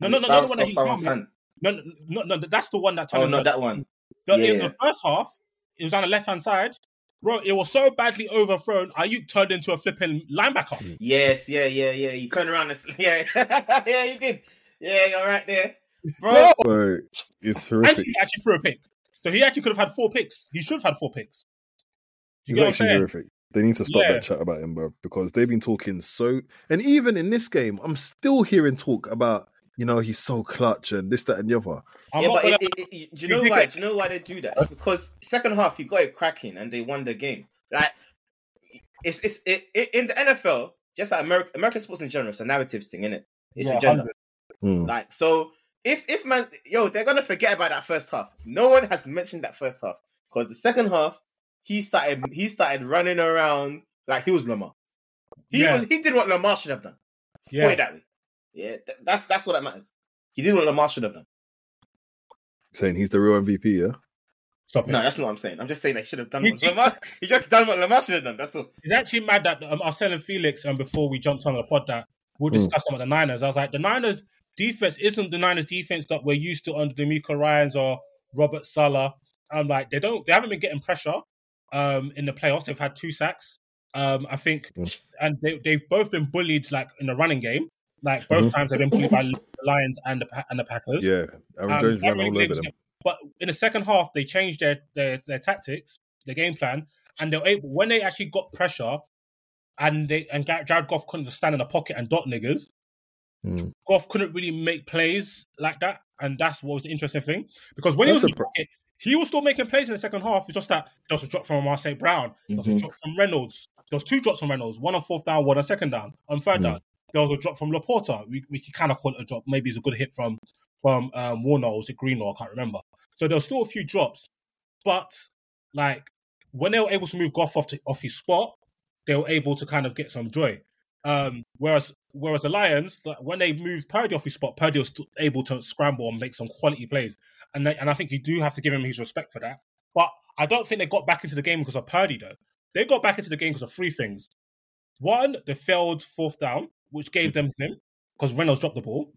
No, and no, it no, not the bounced one that he hand. No, no, no, no, that's the one that turned Oh, not that one. The, Yeah, in the first half, it was on the left hand side. Bro, it was so badly overthrown. Aiyuk turned into a flipping linebacker. Yes, yeah, yeah, yeah. He turned around and yeah, yeah, he did. Yeah, you're right there, bro. Bro, it's And he actually threw a pick. So he actually could have had four picks. He should have had four picks. Do He's you get what I'm actually saying? horrific. They need to stop Yeah. that chat about him, bro, because they've been talking so. And even in this game, I'm still hearing talk about, you know, he's so clutch and this, that, and the other. I'm yeah, but gonna- it, it, it, do you know you why? get- Do you know why they do that? It's because second half he got it cracking and they won the game. Like it's it's it, it, in the NFL, just like American American sports in general, it's a narratives thing, isn't it? It's Yeah, agenda. 100. Hmm. Like so, if if man, yo, they're gonna forget about that first half. No one has mentioned that first half because the second half he started he started running around like he was Lamar. He Yeah. was he did what Lamar should have done. Yeah. Put it that way. Yeah, th- that's that's what that matters. He did what Lamar should have done. Saying he's the real MVP, yeah? Stop it. No, that's not what I'm saying. I'm just saying they should have done He- what Lamar. He just done what Lamar should have done. That's all. It's actually mad that um, I was telling Felix um, before we jumped on the pod that we'll Hmm. discuss some of the Niners. I was like, the Niners defense isn't the Niners defense that we're used to under DeMeco Ryans or Robert Saleh. I'm like, they don't, they haven't been getting pressure um, in the playoffs. They've had two sacks. Um, I think, Mm. and they, they've both been bullied like in the running game. Like both Mhm. times they've been bullied by the Lions and the and the Packers. Yeah. Aaron Um, Jones ran all over them. But in the second half, they changed their, their their tactics, their game plan, and they were able when they actually got pressure, and they and Jared Goff couldn't just stand in the pocket and dot niggers. Hmm. Goff couldn't really make plays like that, and that's what was the interesting thing because when That's he was in the pocket, he was still making plays in the second half. It's just that there was a drop from Marseille Brown, there was a Mhm. drop from Reynolds, there was two drops from Reynolds, one on fourth down, one on second down. On third Mm. down, there was a drop from LaPorta. We we can kind of call it a drop. Maybe it's a good hit from from um, Warner or was it Greenlaw? I can't remember. So there was still a few drops, but like when they were able to move Goff off to, off his spot, they were able to kind of get some joy. Um, whereas whereas the Lions, like, when they moved Purdy off his spot, Purdy was able to scramble and make some quality plays, and they, and I think you do have to give him his respect for that. But I don't think they got back into the game because of Purdy though. They got back into the game because of three things. One, the failed fourth down, which gave them him because Reynolds dropped the ball.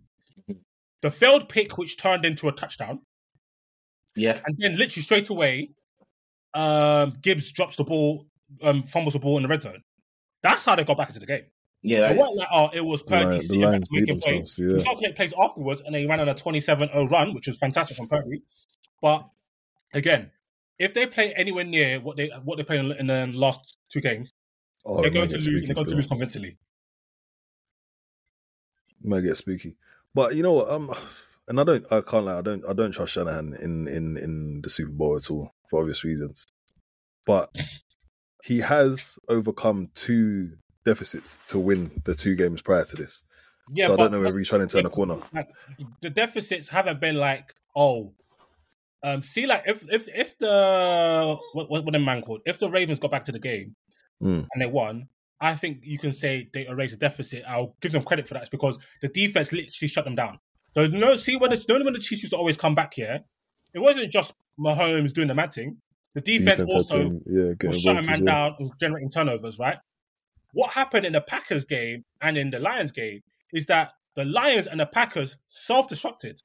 The failed pick, which turned into a touchdown, Yeah. and then literally straight away, um, Gibbs drops the ball, um, fumbles the ball in the red zone. That's how they got back into the game. Yeah, It wasn't like, oh, it was Purdy the Lions beat making plays. themselves. We Yeah. making plays afterwards, and they ran on a 27-0 run, which was fantastic from Purdy. But again, if they play anywhere near what they what they played in, in the last two games, Oh, they're going to lose. They're going to lose convincingly. might get spooky. But you know what? Um, and I don't, I can't lie. I don't, I don't trust Shanahan in in in the Super Bowl at all for obvious reasons. But he has overcome two deficits to win the two games prior to this. Yeah, so I don't know whether he's trying to turn a corner. like, the deficits haven't been like oh um see like if if if the what what, the man called if the ravens got back to the game Mm. and they won i think you can say they erased the deficit i'll give them credit for that it's because the defense literally shut them down so no see when the, when the chiefs used to always come back here it wasn't just Mahomes doing the mad thing the defense, Defense also to, yeah, was shutting man well. down and generating turnovers, right? What happened in the Packers game and in the Lions game is that the Lions and the Packers self-destructed.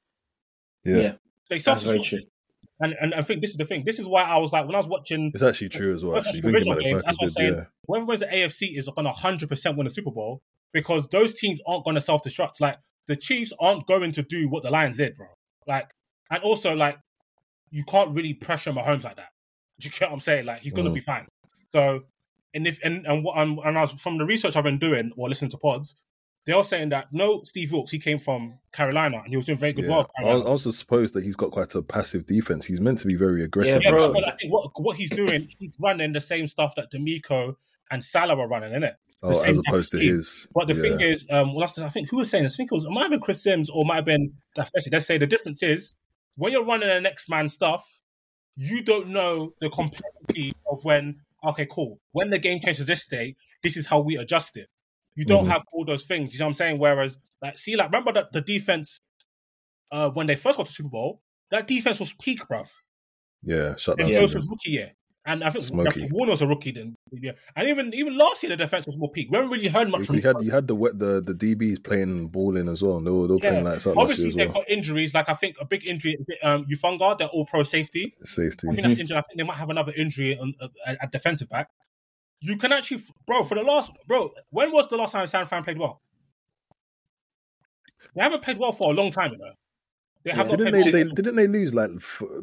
Yeah. Yeah. They That's very self-destructed. true. And, and I think this is the thing. This is why I was like, when I was watching It's actually true as well. when Actually, watching thinking divisional about games, that's what I'm saying. yeah. Whoever wins the AFC is going to 100% win the Super Bowl because those teams aren't going to self-destruct. Like, the Chiefs aren't going to do what the Lions did, bro. Like, and also, like, you can't really pressure Mahomes like that. Do you get what I'm saying? Like, he's going to Mm. be fine. So, and if and and what I'm, and I was from the research I've been doing or listening to pods, they are saying that no, Steve Wilks, he came from Carolina and he was doing very good Yeah. work. I was also suppose that he's got quite a passive defense. He's meant to be very aggressive. Yeah, Yeah, bro. but I think what what he's doing, he's running the same stuff that DeMeco and Saleh were running, innit? The Oh, as opposed to team. his. But the yeah. thing is, um, well, that's, I think who was saying this? I think it was it might have been Chris Sims or might have been Dafetti. They say the difference is when you're running the next man stuff, you don't know the complexity of when. Okay, cool. When the game changed to this state, this is how we adjust it. You don't Mhm. have all those things. You know what I'm saying? Whereas, like, see, like, remember that the defense uh, when they first got to Super Bowl, that defense was peak, bruv. yeah, shut down. it was rookie year. And I think Smoky. Warner was a rookie then. Yeah. And even even last year, the defense was more peak. We haven't really heard much from You had you had the the the DBs playing balling as well. They were, they were playing like Obviously, they've well. got injuries. Like I think a big injury. Um, Hufanga, they're all pro safety. Safety. I think that's injured. I think they might have another injury on, uh, at, at defensive back. You can actually, bro. For the last, bro, when was the last time San Fran played well? They haven't played well for a long time, you know. They have not Didn't they, they didn't they lose like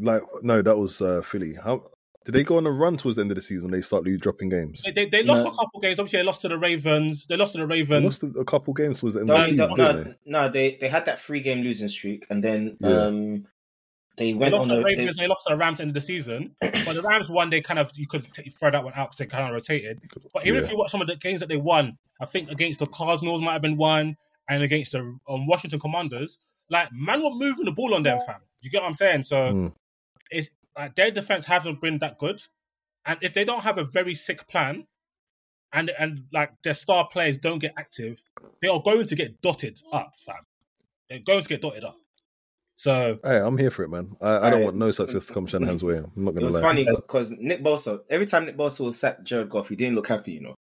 like no that was uh, Philly. How did they go on a run towards the end of the season? They start lose dropping games. They, they, they lost No. a couple games. Obviously, they lost to the Ravens. They lost to the Ravens. They Ravens. lost a, a couple games towards the end No, of the season, no, didn't no, they they had that three game losing streak, and then Yeah. um, they They went lost on to the. Ravens. They, They lost to the Rams end of the season. But the Rams won. They kind of you could t- throw that one out because they kind of rotated. But even if you watch some of the games that they won, I think against the Cardinals might have been one, and against the um, Washington Commanders, like man, were moving the ball on them, fam. You get what I'm saying? So Mm. it's like their defense hasn't been that good, and if they don't have a very sick plan, and and like their star players don't get active, they are going to get dotted up, fam. They're going to get dotted up. So Hey, I'm here for it, man. I, I don't Hey. want no success to come Shanahan's way. I'm not gonna It was lie. funny because Nick Bosa. Every time Nick Bosa was sacked Jared Goff, he didn't look happy. You know.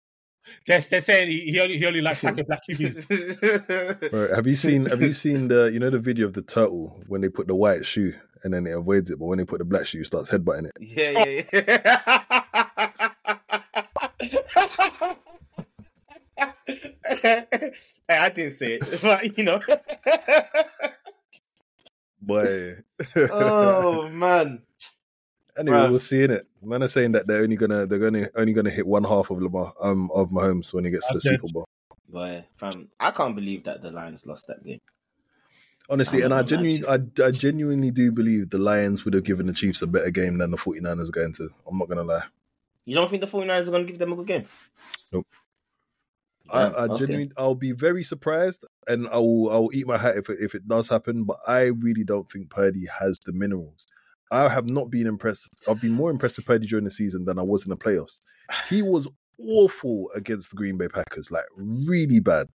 they're, they're saying he, he only he only likes sacking black QBs. Bro, have you seen have you seen the you know the video of the turtle when they put the white shoe and then it avoids it, but when they put the black shoe, it starts headbutting it. yeah, yeah, yeah. hey, I didn't say it, but you know. Boy. oh man. Anyway, Bruv. we'll see in it. Man are saying that they're only gonna they're gonna only gonna hit one half of Lamar um of Mahomes when he gets to the Super Bowl. Boy, fam, I can't believe that the Lions lost that game. Honestly, and I not gonna lie genuinely I, I genuinely do believe the Lions would have given the Chiefs a better game than the 49ers are going to. I'm not gonna lie. You don't think the 49ers are going to give them a good game? Nope. Damn, I, I okay. genuinely I'll be very surprised and I'll I'll eat my hat if it, if it does happen, but I really don't think Purdy has the minerals. I have not been impressed. I've been more impressed with Purdy during the season than I was in the playoffs. He was awful against the Green Bay Packers, like really bad.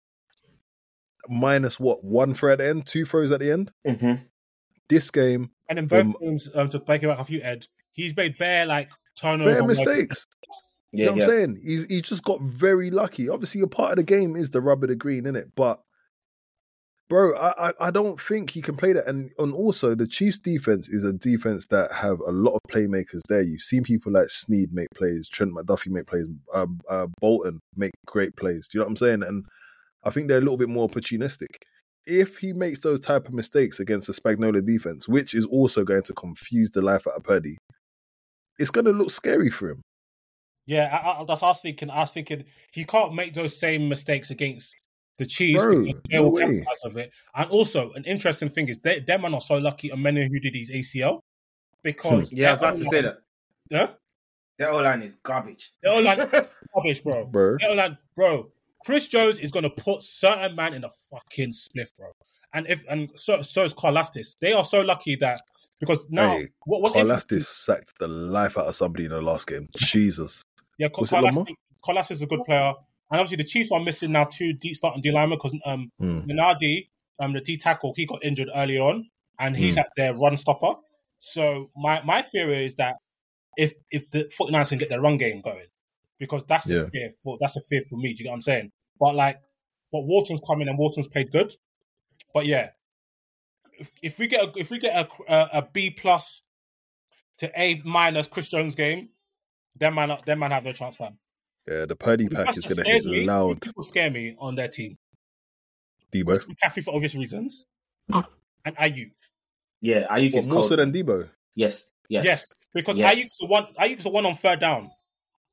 Minus what one throw at the end, two throws at the end. Mm-hmm. This game, And in both Um, games, um, to break it back a few, Ed, he's made bare like turnover bare like- mistakes. You Yeah, know what yes. I'm saying? He's he just got very lucky. Obviously, a part of the game is the rubber the green, in it. But bro, I, I I don't think he can play that. And and also the Chiefs' defense is a defense that have a lot of playmakers there. You've seen people like Sneed make plays, Trent McDuffie make plays, uh, uh, Bolton make great plays. Do you know what I'm saying? And I think they're a little bit more opportunistic. If he makes those type of mistakes against the Spagnuolo defense, which is also going to confuse the life out of Purdy, it's going to look scary for him. Yeah, I, I, that's what I was thinking. I was thinking he can't make those same mistakes against the Chiefs Bro, because no way. of it. And also, an interesting thing is they, them are not so lucky. Omenihu did his ACL because Yeah, I was about to say that. Yeah, Their O line is garbage. they're all like rubbish, bro. Bro. They're all like, bro. Chris Jones is gonna put certain man in a fucking spliff, bro. And if and so so is Karlaftis. They are so lucky that because now Hey, what was Carl Laftis sacked the life out of somebody in the last game. Jesus. Yeah, Carl is a good player, and obviously the Chiefs are missing now two deep starting D linemen because um Hmm. Minardi, um the D tackle, he got injured earlier on, and he's Hmm. at their run stopper. So my my theory is that if if the 49ers can get their run game going, because that's Yeah. a fear for that's a fear for me. Do you get what I'm saying? But like, but Wharton's coming and Wharton's played good, but yeah, if, if we get a, if we get a, a, a B plus to A minus Chris Jones game, then man then man have no chance, fam. Yeah, the Purdy pack is going to hit me. loud. People scare me on their team. Deebo. McCaffrey for obvious reasons, and Aiyuk. Yeah, Aiyuk What, is more cold. so than Deebo? yes, yes, Yes, because Yes. Aiyuk's the one. Aiyuk's the one on third down.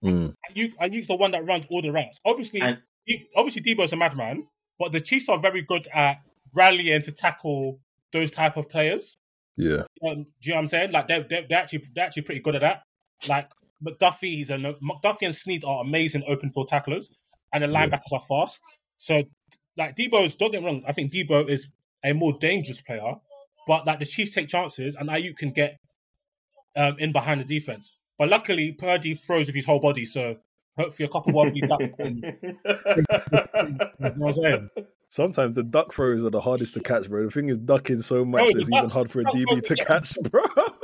Mm. Aiyuk, Aiyuk's the one that runs all the routes. Obviously, And- he- obviously Deebo's a madman, but the Chiefs are very good at rallying to tackle those type of players. Yeah. Um, do you know what I'm saying? Like they're, they're, they're actually they're actually pretty good at that. Like McDuffie's and McDuffie and Sneed are amazing open field tacklers, and the Yeah. linebackers are fast. So like Deebo's don't get me wrong, I think Debo is a more dangerous player, but like the Chiefs take chances and Ayuk can get um, in behind the defense. But luckily Purdy throws with his whole body, so hopefully a couple wobbly duck. and- you know what I'm saying? Sometimes the duck throws are the hardest to catch, bro. The thing is ducking so much Bro, that the it's even hard for a DB to get- catch, bro.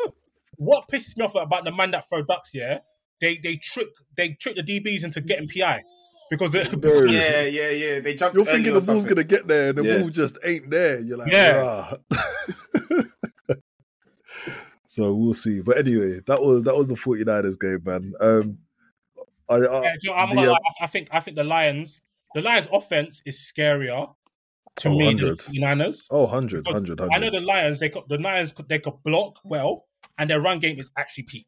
what pisses me off about the man that throw ducks, yeah, they they trick they trick the DBs into getting PI because they, Bro. yeah, yeah, yeah. They jumped. You're thinking the ball's something. going to get there and the Yeah. ball just ain't there. You're like, Yeah. So we'll see. But anyway, that was that was the 49ers game, man. Um, I, I, Yeah, do you know, I'm the, gonna uh, I think I think the Lions the Lions offense is scarier to Oh, me than the 100. 49ers. oh, 100, Because 100, I know the Lions they got the Lions could- they could block well and their run game is actually peak.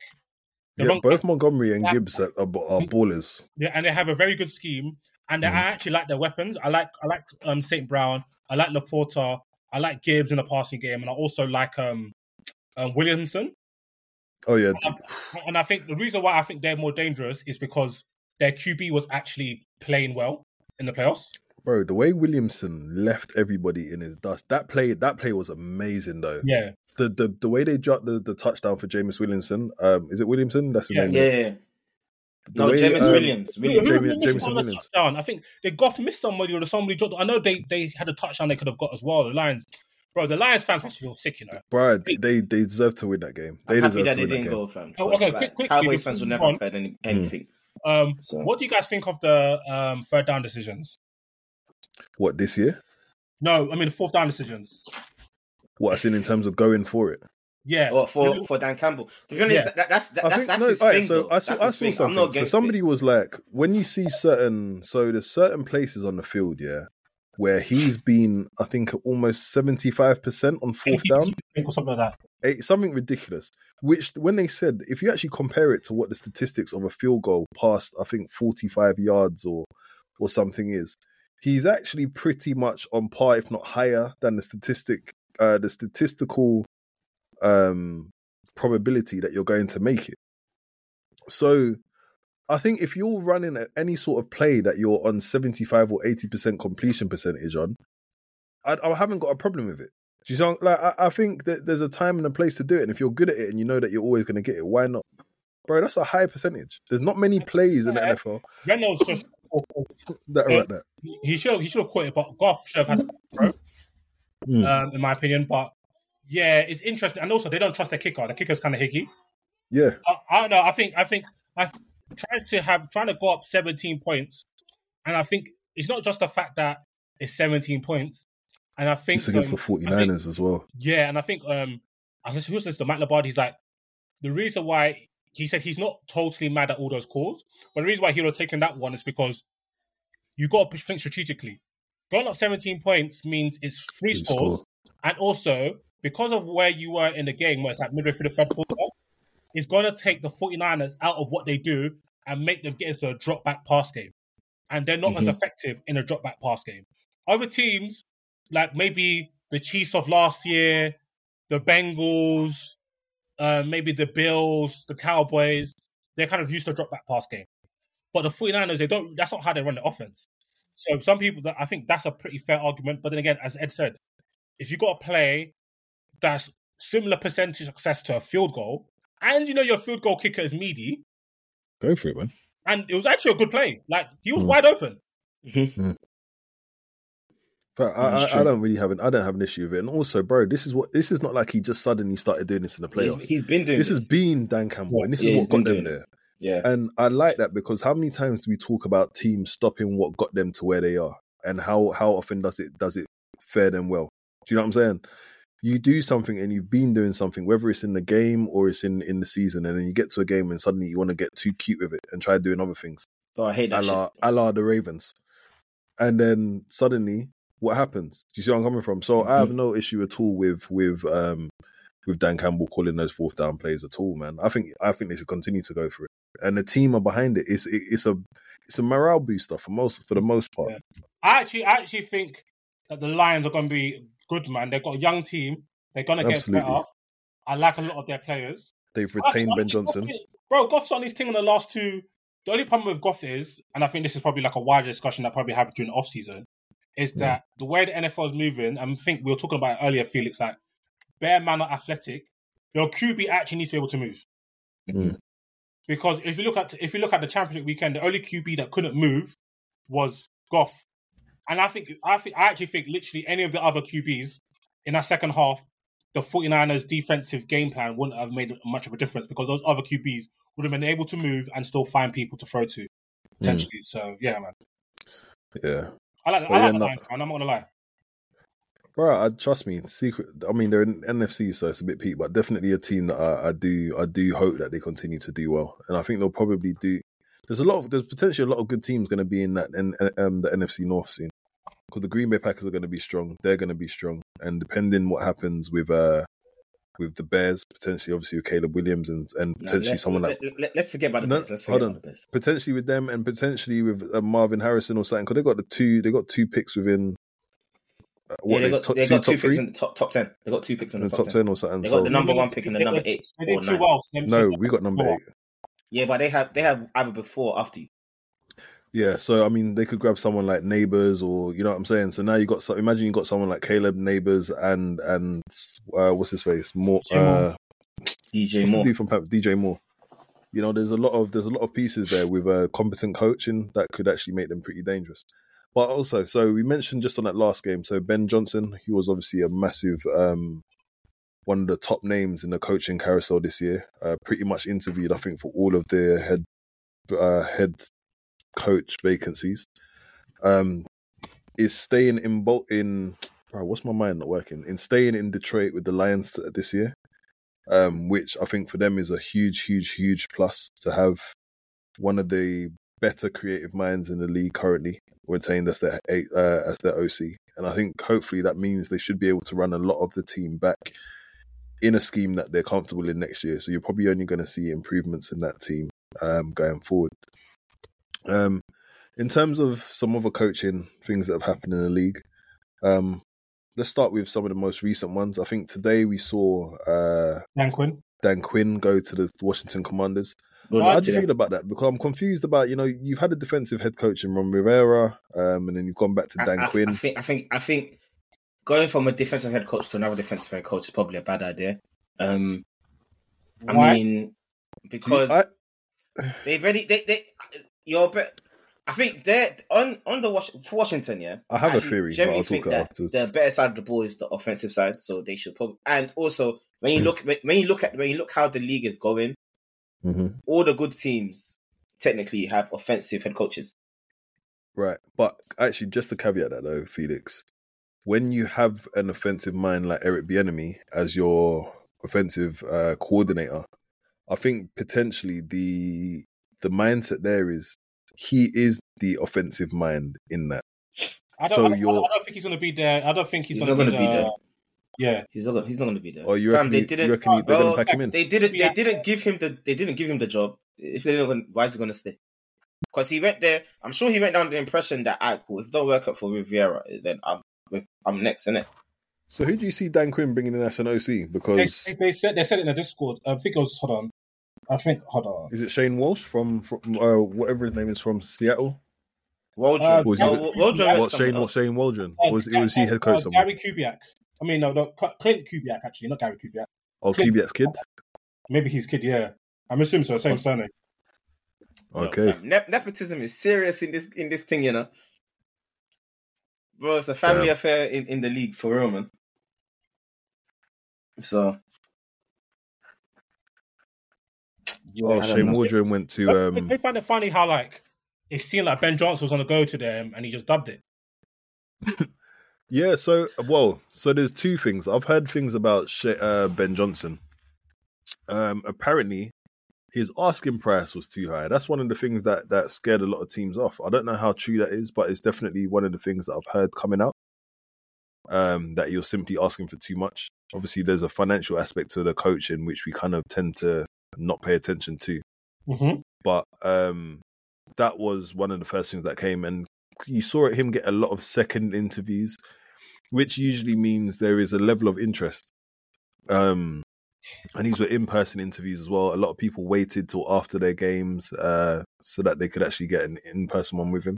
The Yeah, run both Montgomery and. Gibbs are, are, are ballers. Yeah, and they have a very good scheme, and they, Mhm. I actually like their weapons. I like I like um Saint Brown, I like LaPorta, I like Gibbs in the passing game, and I also like um, um Williamson. Oh yeah, And I think the reason why I think they're more dangerous is because their QB was actually playing well in the playoffs. bro. The way Williamson left everybody in his dust. That play, that play was amazing, though. Yeah, The the the way they dropped the, the touchdown for Jameis Williamson. Um, is it Williamson? That's the Yeah. name. Yeah, yeah. The No, way, James um, Williams. Who- Williams. who- Jamie- who Jameson missed on the Williams. touchdown? I think they Goff missed somebody or somebody dropped. I know they they had a touchdown they could have got as well. The Lions, bro, the Lions fans must feel sick, you know. Bro, they, they they deserve to win that game. They I'm happy deserve that to they win that didn't game. go, fam. Oh, okay, like, quick- quick- Cowboys fans will never on. have heard any, anything. Um, So- what do you guys think of the um third down decisions? What this year? No, I mean fourth down decisions. What I seen in terms of going for it. Yeah, Or for, for Dan Campbell. To be honest, Yeah. that, that's that, I that's think- that's no, his alright, thing. so though. I saw, That's I saw thing. I'm something. not So somebody it. was like, when you see certain, so there's certain places on the field, yeah, where he's been, I think, almost seventy five percent on fourth down, or something like that. Eh, something ridiculous. Which, when they said, if you actually compare it to what the statistics of a field goal past, I think forty five yards or or something is, he's actually pretty much on par, if not higher, than the statistic, uh, the statistical um probability that you're going to make it. So I think if you're running a- any sort of play that you're on 75 or 80% completion percentage on, I, I haven't got a problem with it. Do you sound like I, I think that there's a time and a place to do it, and if you're good at it and you know that you're always going to get it, why not? bro, that's a high percentage. There's not many plays in the NFL Reynolds just that are like that. he should he should have caught it, but Goff should have had bro, Mm. um, in my opinion. But yeah, it's interesting, and also they don't trust their kicker. The kicker's kind of hickey. Yeah, I, I don't know. I think I think I trying to have trying to go up 17 points, and I think it's not just the fact that it's 17 points, and I think it's against um, the I 49ers think- as well. yeah, and I think um, I was who says? The Matt Labard. He's like the reason why he said he's not totally mad at all those calls, but the reason why he would have taken that one is because you got to think strategically. Going up 17 points means it's three Good scores, score. and also because of where you were in the game, where it's like midway through the third quarter, it's going to take the 49ers out of what they do and make them get into a drop back pass game. And they're not as Mhm. effective in a drop back pass game. Other teams, like maybe the Chiefs of last year, the Bengals, uh, maybe the Bills, the Cowboys, they're kind of used to a drop back pass game. But the 49ers, they don't that's not how they run the offense. So some people that I think that's a pretty fair argument. But then again, as Ed said, if you got a play that's similar percentage success to a field goal, and you know your field goal kicker is meaty, Go for it, man. and it was actually a good play. Like he was Mm. wide open. But I, I, I don't really have an I don't have an issue with it. And also, bro, this is what this is not like he just suddenly started doing this in the He's, playoffs. he's been doing this this. has been Dan Campbell, and this Yeah, is he's what got them doing it. there. yeah. And I like that because how many times do we talk about teams stopping what got them to where they are, and how how often does it does it fare them well? Do you know what I'm saying? You do something and you've been doing something, whether it's in the game or it's in in the season, and then you get to a game and suddenly you want to get too cute with it and try doing other things, Oh, I hate a that la, shit. a la the Ravens, and then suddenly what happens? Do you see where I'm coming from? So I have no issue at all with with um with Dan Campbell calling those fourth down plays at all, man. I think I think they should continue to go for it, and the team are behind it. It's it, it's a it's a morale booster for most for the most part. Yeah. I actually, I actually think that the Lions are going to be good, man. They've got a young team. They're going to get better. I like a lot of their players. They've retained Ben Johnson. Goff- Bro, Goff's on his thing in the last two. The only problem with Goff is, and I think this is probably like a wider discussion that probably happened during the off season, is that the way the NFL is moving, and I think we were talking about it earlier, Felix, like bare man are athletic. Your QB actually needs to be able to move. Mm. Because if you look at if you look at the championship weekend, the only QB that couldn't move was Goff. And I think I think I actually think literally any of the other QBs in that second half, the 49ers defensive game plan wouldn't have made much of a difference because those other QBs would have been able to move and still find people to throw to potentially. So yeah, man. Yeah, I like, I yeah, like the no- Lions, man. I'm not gonna lie. bro. I trust me. Secret. I mean, they're in NFC, so it's a bit peak, but definitely a team that I, I do I do hope that they continue to do well, and I think they'll probably do. There's a lot of there's potentially a lot of good teams going to be in that and um, the NFC North scene because the Green Bay Packers are going to be strong. They're going to be strong, and depending what happens with uh with the Bears, potentially obviously with Caleb Williams and and potentially let's, someone like let, let, us forget about the No, Bears. Let's hold on. the Bears. potentially with them and potentially with uh, Marvin Harrison or something because they got the two they got two picks within. Uh, Yeah, they got, top, they two, got two top picks three in the top top ten. They got two picks in in the the top, top ten. ten or something. They so the number one pick and the number eight They did or too nine. well. no, we got number eight. Yeah, but they have they have either before or after you. Yeah, so I mean, they could grab someone like Nabers, or you know what I'm saying. So now you got so imagine you got someone like Caleb Nabers and and uh, what's his face more DJ Moore. uh, DJ what's Moore. from DJ Moore. You know, there's a lot of there's a lot of pieces there with a competent coaching that could actually make them pretty dangerous. But also, so we mentioned just on that last game. So Ben Johnson, he was obviously a massive um, one of the top names in the coaching carousel this year. Uh, pretty much interviewed, I think, for all of the head uh, head coach vacancies. Um, is staying in Bol- in bro, what's my mind not working? In staying in Detroit with the Lions this year, um, which I think for them is a huge, huge, huge plus to have one of the better creative minds in the league currently retained as their uh, as their OC, and I think hopefully that means they should be able to run a lot of the team back in a scheme that they're comfortable in next year. So you're probably only going to see improvements in that team um, going forward. Um, in terms of some other coaching things that have happened in the league, um, let's start with some of the most recent ones. I think today we saw uh, Dan Quinn. Dan Quinn go to the Washington Commanders. Good How do to you feel about that? Because I'm confused about you know you've had a defensive head coach in Ron Rivera, um, and then you've gone back to Dan I, Quinn. I think I think I think going from a defensive head coach to another defensive head coach is probably a bad idea. Um, I Why? mean, because I, They've already they they you're bet. I think they're on on the Was- Washington. Yeah, I have a actually theory, but I'll talk think it that afterwards. The better side of the ball is the offensive side, so they should probably. And also, when you look when when you look at when you look how the league is going, hmm all the good teams technically have offensive head coaches. Right. But actually, just to caveat that though, Felix, when you have an offensive mind like Eric Bieniemy as your offensive uh, coordinator, I think potentially the the mindset there is he is the offensive mind in that. I don't, So I, don't, you're- I don't think he's going to be there. I don't think he's, He's going not to gonna be, be there. there. Yeah, He's not. gonna- He's not going to be there. Or you Fam, reckon, he- you reckon he- they're well, going to pack him in? They didn't. They didn't give him the. They didn't give him the job. If they didn't, why is he going to stay? Because he went there. I'm sure he went down the impression that, I cool. If it don't work out for Rivera, then I'm. I'm next, innit? So who do you see Dan Quinn bringing in as an OC? Because they, they said they said it in the Discord. I think it was. Hold on. I think. Hold on. is it Shane Walsh from, from uh, whatever his name is from Seattle? Waldron. Uh, Was no, it- Waldron What Shane else. Shane Waldron? Uh, Was it was he head uh, coach somewhere? Gary Kubiak. I mean, no, no, Klint Kubiak actually, not Gary Kubiak. Oh, Kubiak's kid. Maybe his kid. Yeah, I'm assuming so. Same surname. Yo, Okay. fam, Nep- nepotism is serious in this in this thing, you know. Bro, it's a family Yeah. affair in, in the league for real, man. So Oh, Shane know. Waldron went to They- um, they find it funny how like it seemed like Ben Johnson was on the go to them and he just dubbed it. Yeah, so well, so there's two things. I've heard things about Sh- uh, Ben Johnson. Um, apparently, his asking price was too high. That's one of the things that that scared a lot of teams off. I don't know how true that is, but it's definitely one of the things that I've heard coming out. Um, that you're simply asking for too much. Obviously, there's a financial aspect to the coaching which we kind of tend to not pay attention to. Mm-hmm. but um that was one of the first things that came and you saw him get a lot of second interviews which usually means there is a level of interest. Um and these were in-person interviews as well. A lot of people waited till after their games uh so that they could actually get an in-person one with him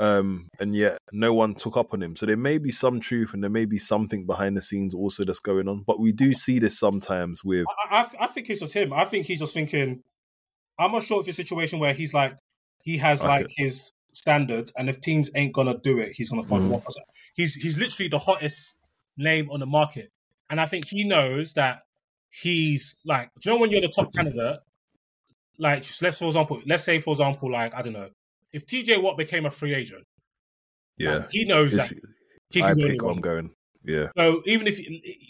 um and yet no one took up on him so there may be some truth and there may be something behind the scenes also that's going on but we do see this sometimes with I, I, I think it's just him. I think he's just thinking. I'm not sure if it's a situation where he's like he has Okay. like his standards, and if teams ain't gonna do it, he's gonna fuck them off. He's he's literally the hottest name on the market, and I think he knows that he's like. Do you know when you're the top candidate? Like, let's for example, let's say for example, like I don't know, if TJ Watt became a free agent, yeah like, he knows it's, that he i can go pick anywhere. i'm going yeah So even if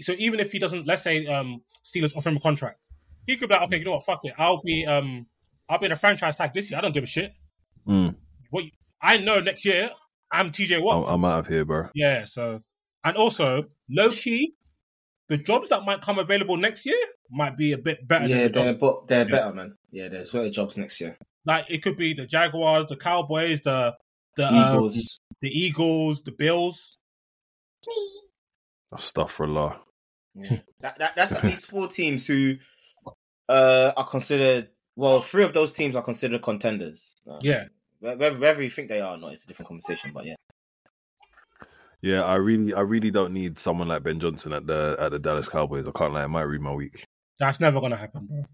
so, even if he doesn't, let's say um Steelers offer him a contract, he could be like, okay, you know what, fuck it, I'll be um I'll be in a franchise tag this year. I don't give a shit. Mm. What I know next year, I'm TJ Watt. I'm, I'm out of here, bro. Yeah. So and also low key, the jobs that might come available next year might be a bit better. yeah, than the they're job. but they're Yeah. better, man. Yeah, there's better jobs next year. Like it could be the Jaguars, the Cowboys, the the um, Eagles. the Eagles, the Bills. Stuff for law. that, that that's at least four teams who uh are considered. Well, three of those teams are considered contenders. Uh, Yeah. whether, whether you think they are or not, it's a different conversation. But yeah, Yeah, I really, I really don't need someone like Ben Johnson at the at the Dallas Cowboys. I can't lie, it might read my week. That's never gonna happen, bro.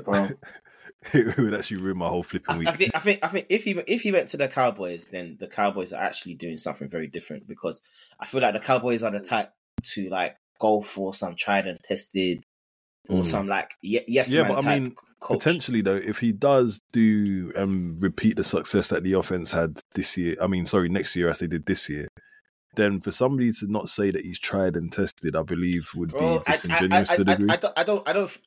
Bro. it would actually ruin my whole flipping week. I think I think I think if he if he went to the Cowboys, then the Cowboys are actually doing something very different because I feel like the Cowboys are the type to like go for some tried and tested or Mm. some like ye- yes yeah, man but I mean, coach. potentially though, if he does do and repeat the success that the offense had this year, I mean, sorry, next year as they did this year, then for somebody to not say that he's tried and tested, I believe would Bro, be I, I, I, disingenuous to a I, degree. I, I don't I don't I don't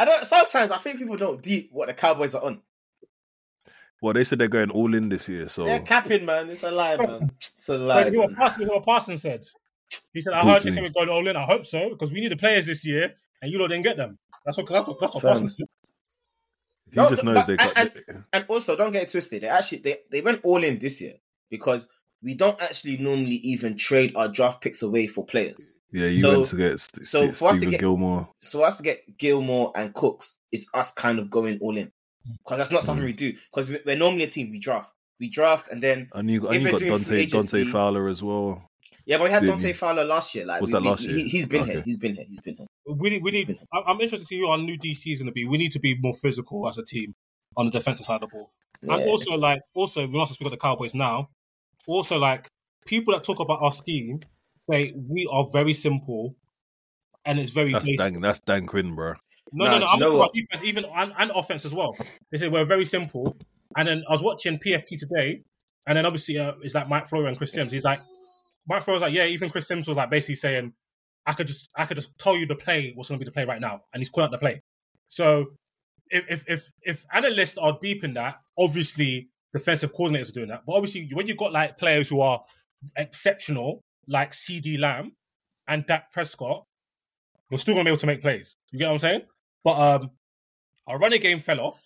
I don't sometimes I think people don't deep what the Cowboys are on. well, they said they're going all in this year, so They're capping, man. It's a lie, man. It's a lie. you know what man. Parsons, what Parsons said? He said, I Talk heard to this me. thing going all in. I hope so, because we need the players this year, and you lot didn't get them. That's what that's what, that's what Fam. Parsons said. he No, just no, knows but- they got. and- And also, don't get it twisted. They actually they, they went all in this year because we don't actually normally even trade our draft picks away for players. Yeah, you so- went to get St- so St- for us to Stephen get- Gilmore. So us to get Gilmore and Cooks is us kind of going all in because that's not something we do. Because we're normally a team we draft, we draft, and then And you got, and you got doing free Dante, Dante Fowler as well. yeah, but we had Didn't Dante you? Fowler last year. Like Was we- that we- last year? He, has been here. He's been here. He's been here. we need, we need. I- I'm interested to see who our new DC is going to be. We need to be more physical as a team on the defensive side of the ball, and also like also we must speak of the Cowboys now. Also, like people that talk about our scheme say we are very simple, and it's very That's basic. Dan. That's Dan Quinn, bro. No, Nah, no, no. I'm talking about defense, even and, and offense as well. They say we're very simple. And then I was watching PFT today, and then obviously uh, it's like Mike Florio and Chris Sims. He's like, Mike Florio's like, yeah. Even Chris Sims was like basically saying, I could just, I could just tell you the play what's going to be the play right now, and he's calling out the play. So if if if, if analysts are deep in that, obviously defensive coordinators are doing that. But obviously when you've got like players who are exceptional, like CeeDee Lamb and Dak Prescott, we're still gonna be able to make plays. You get what I'm saying? But um, our running game fell off.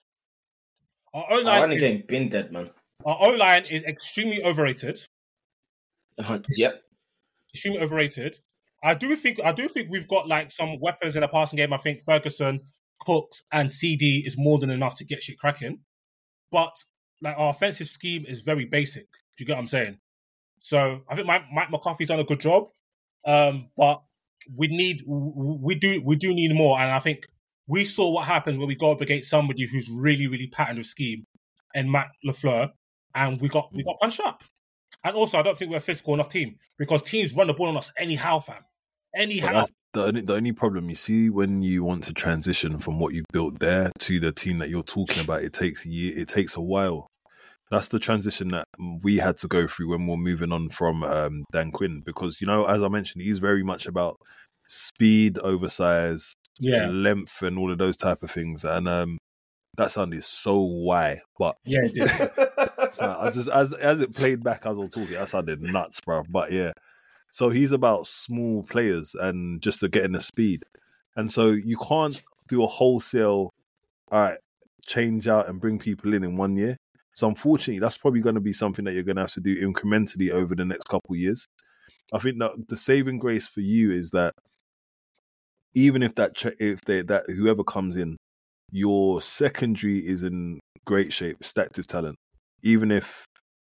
Our O line, running game been dead, man. our O line is extremely overrated. Uh, yep. Extremely overrated. I do think I do think we've got like some weapons in the passing game. I think Ferguson, Cooks, and CeeDee is more than enough to get shit cracking. But like our offensive scheme is very basic. Do you get what I'm saying? So I think Mike, Mike McCarthy's done a good job, um, but we need we do we do need more. And I think we saw what happens when we go up against somebody who's really really patterned with scheme, and Matt LaFleur, and we got we got punched up. And also, I don't think we're a physical enough team because teams run the ball on us anyhow, fam. Anyhow. the only, the only problem you see when you want to transition from what you've built there to the team that you're talking about. It takes a year. It takes a while. That's the transition that we had to go through when we're moving on from um, Dan Quinn because you know, as I mentioned, he's very much about speed, oversize, Yeah. length, and all of those type of things. And um, that sounded so why, but Yeah, it did. so I just as as it played back as I was talking, that sounded nuts, bro. But yeah, so he's about small players and just to get in the speed, and so you can't do a wholesale, all right, change out and bring people in in one year. So unfortunately, that's probably going to be something that you're going to have to do incrementally over the next couple of years. I think that the saving grace for you is that even if that if they that whoever comes in, your secondary is in great shape, stacked with talent. Even if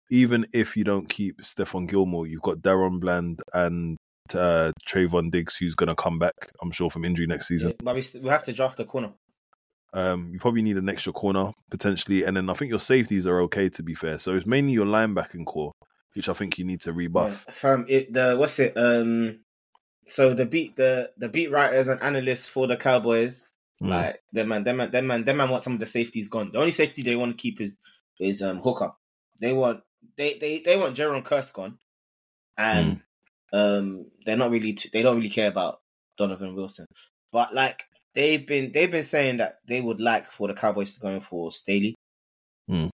even if you don't keep Stephon Gilmore, you've got DaRon Bland and uh, Trevon Diggs, who's going to come back, I'm sure, from injury next season. Yeah, but we, st- we have to draft a corner. Um, you probably need an extra corner potentially, and then I think your safeties are okay to be fair. So it's mainly your linebacking corps, which I think you need to rebuff. Yeah, Fam, it, the what's it? Um, so the beat the the beat writers and analysts for the Cowboys, Mm. like them man, them man, them man, them man want some of the safeties gone. The only safety they want to keep is is um Hooker. They want they they they want Jayron Kearse gone, and um they're not really they don't really care about Donovan Wilson. But like they've been they've been saying that they would like for the Cowboys to go in for Staley. Mm.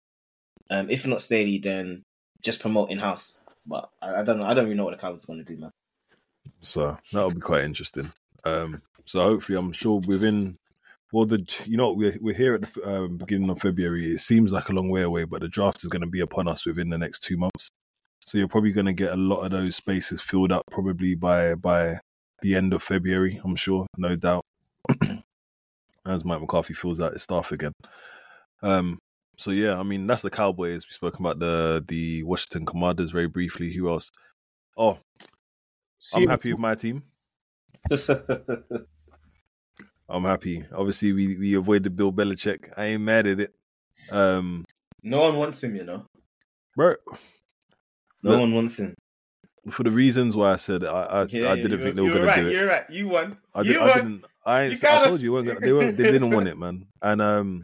Um, if not Staley, then just promote in house. But I, I don't know. I don't really know what the Cowboys are going to do, man. So that'll be quite interesting. Um, so hopefully, I'm sure within well, the you know we're we're here at the um, beginning of February. It seems like a long way away, but the draft is going to be upon us within the next two months. So you're probably going to get a lot of those spaces filled up probably by by the end of February. I'm sure, no doubt. As Mike McCarthy fills out his staff again. Um, so yeah, I mean that's the Cowboys. We spoke about the the Washington Commanders very briefly. Who else? Oh, I'm happy with my team. I'm happy. Obviously, we we avoided Bill Belichick. I ain't mad at it. Um, No one wants him, you know. bro, No Look, one wants him. For the reasons why I said I I, Yeah, I didn't think they were going right, to do it. You're right. You won. I, you did, won. I didn't. I, You I told you, weren't gonna, they weren't. They didn't want it, man. And um,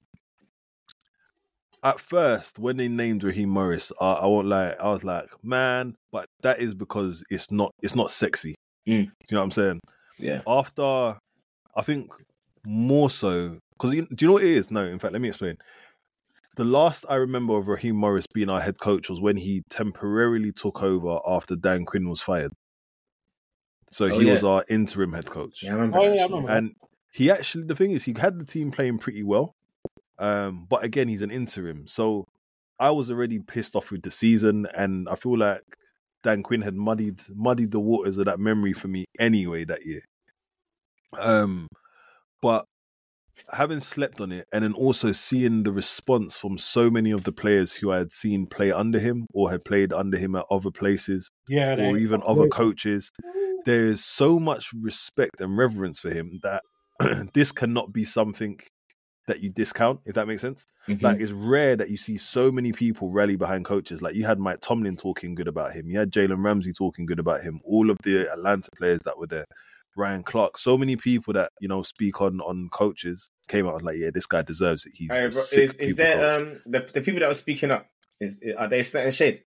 at first, when they named Raheem Morris, I, I won't lie. I was like, man, but that is because it's not. It's not sexy. Mm. You know what I'm saying? Yeah. After, I think more so because do you know what it is? No, in fact, let me explain. The last I remember of Raheem Morris being our head coach was when he temporarily took over after Dan Quinn was fired. So Oh, he yeah. was our interim head coach. Yeah, I remember. Oh, yeah, I remember. And he actually, the thing is, he had the team playing pretty well. Um, but again, he's an interim. So I was already pissed off with the season. And I feel like Dan Quinn had muddied muddied the waters of that memory for me anyway that year. Um, but having slept on it and then also seeing the response from so many of the players who I had seen play under him or had played under him at other places Yeah, or even other coaches, there is so much respect and reverence for him that this cannot be something that you discount, if that makes sense. Mhm. Like it's rare that you see so many people rally behind coaches. Like you had Mike Tomlin talking good about him, you had Jalen Ramsey talking good about him, all of the Atlanta players that were there. Ryan Clark, so many people that you know speak on on coaches came out like, yeah, this guy deserves it. He's Hey, a bro, is, is there coach. um the, the people that were speaking up? Is are they starting shade?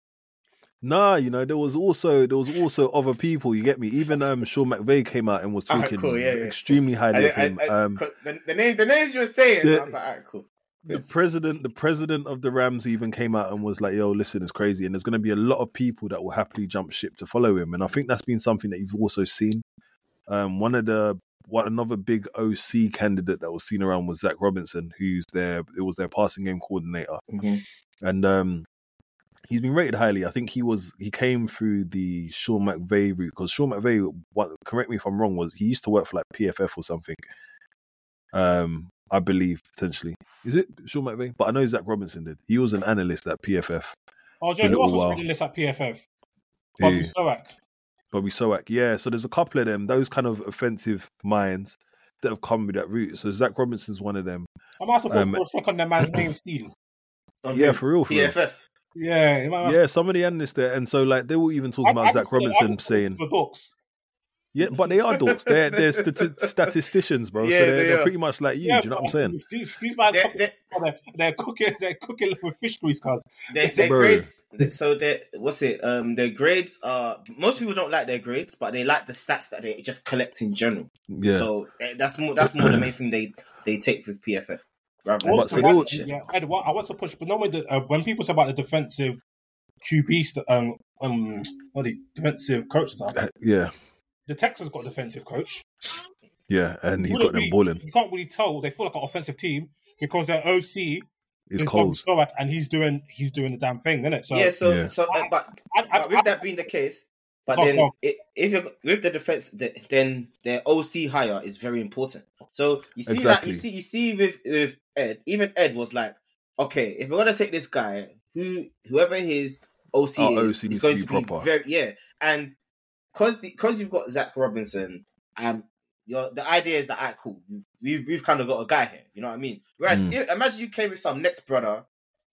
Nah, you know, there was also there was also other people. You get me? Even um, Sean McVay came out and was talking cool, yeah, yeah. extremely highly of I- I- him. I- um, 'cause the, the names the names you were saying, The- I was like, cool. the president, the president of the Rams, even came out and was like, "Yo, listen, it's crazy, and there's going to be a lot of people that will happily jump ship to follow him." And I think that's been something that you've also seen. Um, one of the what another big OC candidate that was seen around was Zach Robinson, who's their it was their passing game coordinator, Mhm. and um, he's been rated highly. I think he was he came through the Sean McVay route because Sean McVay, what correct me if I'm wrong, was he used to work for like PFF or something. Um, I believe potentially is it Sean McVay, but I know Zach Robinson did. He was an analyst at PFF. Oh, Joe, who else was reading this at PFF? Bobby Slowik. Bobby Slowik, yeah. So there's a couple of them, those kind of offensive minds that have come with that route. So Zach Robinson's one of them. I might have to put Um, respect on that man's name, Steele. Yeah, for real, for real. Yeah, it might have- Yeah, some of the analysts there, and so like they were even talking I- about I Zach just thought- I Robinson saying, the books. Yeah, but they are dorks. They're they're stati- statisticians, bro. Yeah, so they're, they they're pretty much like you. Yeah, do you know what I'm saying? These, these man, They- they're, they're, they're cooking, they're cooking with fish grease, cuz. Their, their grades. So their what's it? Um, their grades are. Most people don't like their grades, but they like the stats that they just collect in general. Yeah, So eh, that's more. That's more the main thing they they take with PFF. Rather than But Also, so just they one- were- shit. yeah, Ed, what, I want to push, but normally the, uh, when people say about the defensive QB, st- um, um, what the defensive coach stuff, Uh, yeah, the Texans got a defensive coach. yeah, and he got them really- balling. You can't really tell they feel like an offensive team because their OC is cold. Bobby and he's doing he's doing the damn thing, isn't it? So yeah. So Yeah. so uh, but I, I, But with that being the case, but Oh, then go on. i if you're with the defense, the, then their OC hire is very important. So you see that you see you see with with Ed, even Ed was like, okay, if we're gonna take this guy, who whoever his OC Our is, OC is needs going to to be be, proper. very yeah, and because because you've got Zach Robinson, um. Your, the idea is that, alright, cool. We've, we've, kind of got a guy here. You know what I mean? Whereas, Mm. if- imagine you came with some next brother,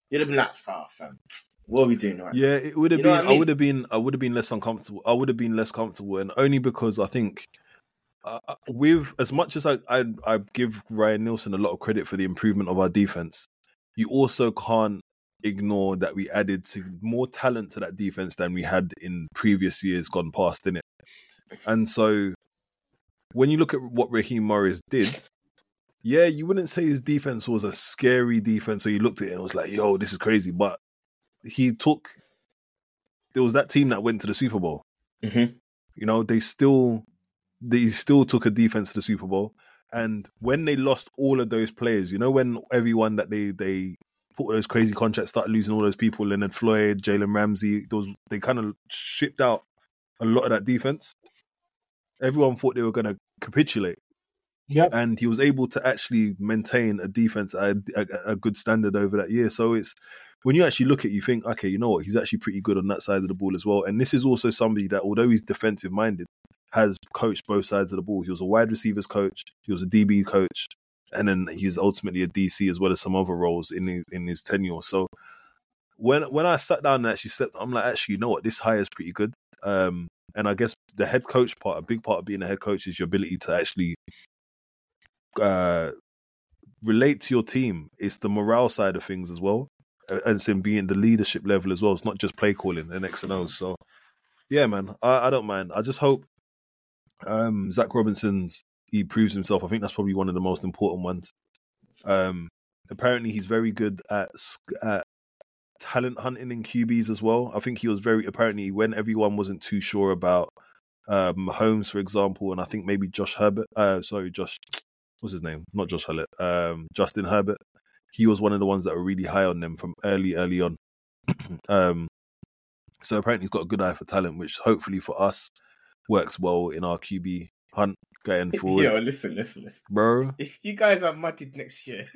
you'd have been like, "Ah, fam, what are we doing right?" Yeah, it would have You been. I I, would have been. I would have been less uncomfortable. I would have been less comfortable, and only because I think, uh, uh, with as much as I, I I give Ryan Nielsen a lot of credit for the improvement of our defense, you also can't ignore that we added to more talent to that defense than we had in previous years gone past, in it. And so, when you look at what Raheem Morris did. Yeah, you wouldn't say his defense was a scary defense where you looked at it and was like, yo, this is crazy. But he took there was that team that went to the Super Bowl. Mhm. You know, they still they still took a defense to the Super Bowl. And when they lost all of those players, you know, when everyone that they they put all those crazy contracts started losing all those people, Leonard Floyd, Jalen Ramsey, those they kind of shipped out a lot of that defense. Everyone thought they were going to capitulate Yeah, and he was able to actually maintain a defense at a, a, a good standard over that year. So it's when you actually look at, it, you think, okay, you know what, he's actually pretty good on that side of the ball as well. And this is also somebody that, although he's defensive minded, has coached both sides of the ball. He was a wide receivers coach, he was a DB coach, and then he's ultimately a DC as well as some other roles in his, in his tenure. So when when I sat down and actually slept, I'm like, actually, you know what, this hire is pretty good. Um, and I guess the head coach part, a big part of being a head coach is your ability to actually uh, relate to your team. It's the morale side of things as well, and it's in being the leadership level as well. It's not just play calling and X and O's. So, yeah, man, I, I don't mind. I just hope um, Zach Robinson's he proves himself. I think that's probably one of the most important ones. Um, apparently, he's very good at, at talent hunting in QBs as well. I think he was very apparently when everyone wasn't too sure about um, Holmes, for example, and I think maybe Josh Herbert. Uh, sorry, Josh. What's his name? Not Josh Herbert. Um, Justin Herbert. He was one of the ones that were really high on them from early, early on. um, so apparently he's got a good eye for talent, which hopefully for us works well in our QB hunt. Going forward, Yo, listen, listen, listen. bro. If you guys are muddied next year,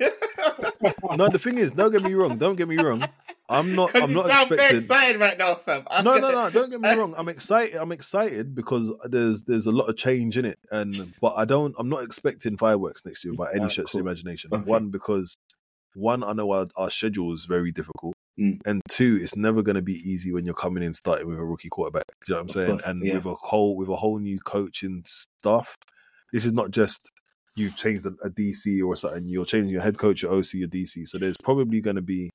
No, the thing is, don't get me wrong. Don't get me wrong. I'm not. I'm you not sound very excited right now, fam. I'm No, no, gonna- no. Don't get me wrong. I'm excited. I'm excited because there's there's a lot of change in it, and but I don't. I'm not expecting fireworks next year by any stretch cool. of the imagination. Okay. One because one, I know our, our schedule is very difficult, Mm. and two, it's never going to be easy when you're coming in starting with a rookie quarterback. Do you know what I'm Of saying? course, and yeah. with a whole with a whole new coaching staff, this is not just you've changed a, a DC or something. You're changing your head coach, your OC, your DC. So there's probably going to be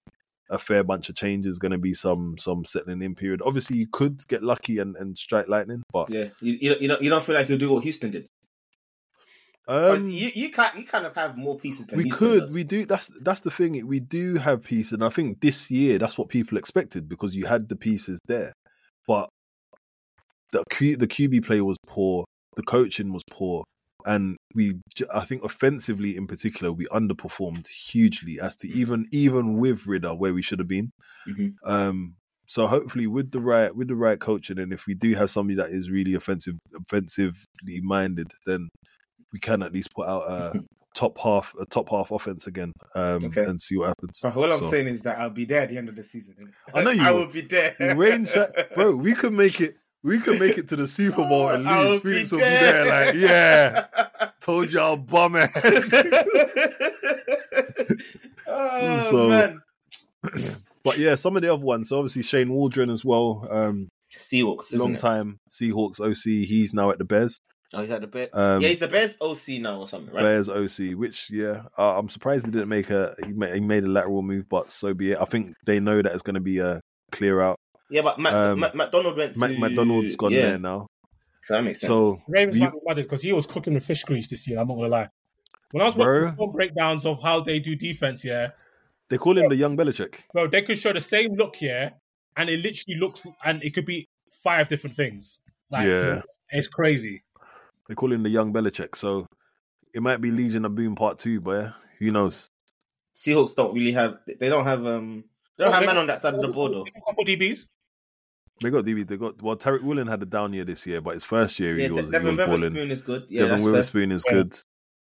a fair bunch of changes. Going to be some some settling in period. Obviously, you could get lucky and, and strike lightning, but Yeah, you, you, don't- you, don't, you don't feel like you'll do what Houston did. um, you, you, can't, you kind of have more pieces than we Houston could does. we do that's that's the thing we do have pieces and i think this year that's what people expected because you had the pieces there but the Q, the qb play was poor the coaching was poor and we i think offensively in particular we underperformed hugely as to even even with Ridder where we should have been Mhm. um so hopefully with the right with the right coaching and if we do have somebody that is really offensive offensively minded then we can at least put out a top half a top half offense again um Okay. and see what happens. But all I'm So- saying is that I'll be there at the end of the season. I know you I will. be there. Rain bro, we could make it we could make it to the Super Bowl and I will lose. Phoenix will be there like, yeah, told y'all bum ass. oh So- man. but yeah, some of the other ones. So obviously Shane Waldron as well. Um Seahawks, isn't long it? time Seahawks OC. He's now at the Bears. Oh, he's at the Bears. Um, yeah, he's the Bears OC now or something, right? Bears OC, which yeah, uh, I'm surprised he didn't make a he made, he made a lateral move, but so be it. I think they know that it's going to be a clear out. Yeah, but Mac, Um, Mac, McDonald went to Mac McDonald's gone yeah, there now, So that makes sense. so Ravens you- might be muddied because he was cooking with fish grease this year. I'm not gonna lie. When I was Bro. watching full breakdowns of how they do defense, yeah, they call him the young Belichick. bro, they could show the same look here, and it literally looks, and it could be five different things. Like, Yeah. it's crazy. They call him the young Belichick. So it might be Legion of Boom Part Two, but yeah, who knows? Seahawks don't really have. They don't have. Um, they don't have man on that side of the board though. Couple DBs. They got DB. They got well. Tariq Woolen had a down year this year, but his first year Yeah, he was, he Devon was balling. Witherspoon is good. Yeah, Devon that's fair. Witherspoon is Yeah. good.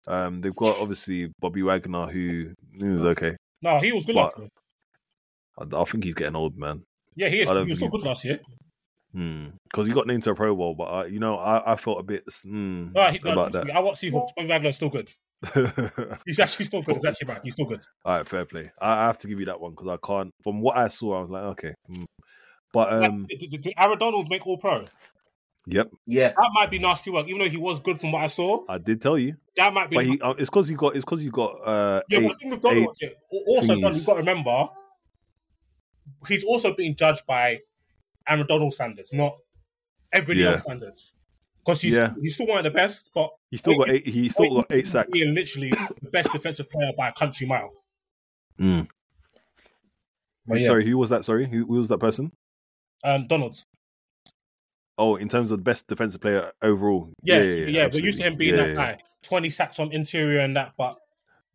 Um, they've got obviously Bobby Wagner, who he was okay. No, he was good But- last year. I, I think he's getting old, man. Yeah, he is. He was so good last year. Because he got named to a Pro Bowl, but I, you know, I, I felt a bit mm, No, he, no, about I watch Seahawks. Bobby Wagner's still good. He's actually still good. He's actually back. He's still good. All right, fair play. I, I have to give you that one because I can't. From what I saw, I was like, okay. mm. But um, Like, did, did, did Aaron Donald make All Pro? yep, Yeah, That might be nasty work, even though he was good from what I saw. I did tell you. That might be. But he, uh, it's because he got. it's because you got uh, yeah, eight, but thing with Donald, yeah, also thingies. Donald, you've got to remember, he's also being judged by Aaron Donald standards, not everybody Yeah. else standards. Because he's Yeah. he's still one of the best, but he still got eight. He still got eight sacks. being literally the best defensive player by a country mile. Mm. But yeah, Sorry, who was that? Sorry, who, who was that person? Um, Donald. Oh, in terms of the best defensive player overall. Yeah, yeah, we're used to him being Yeah, that yeah. guy. Twenty sacks on interior and that, but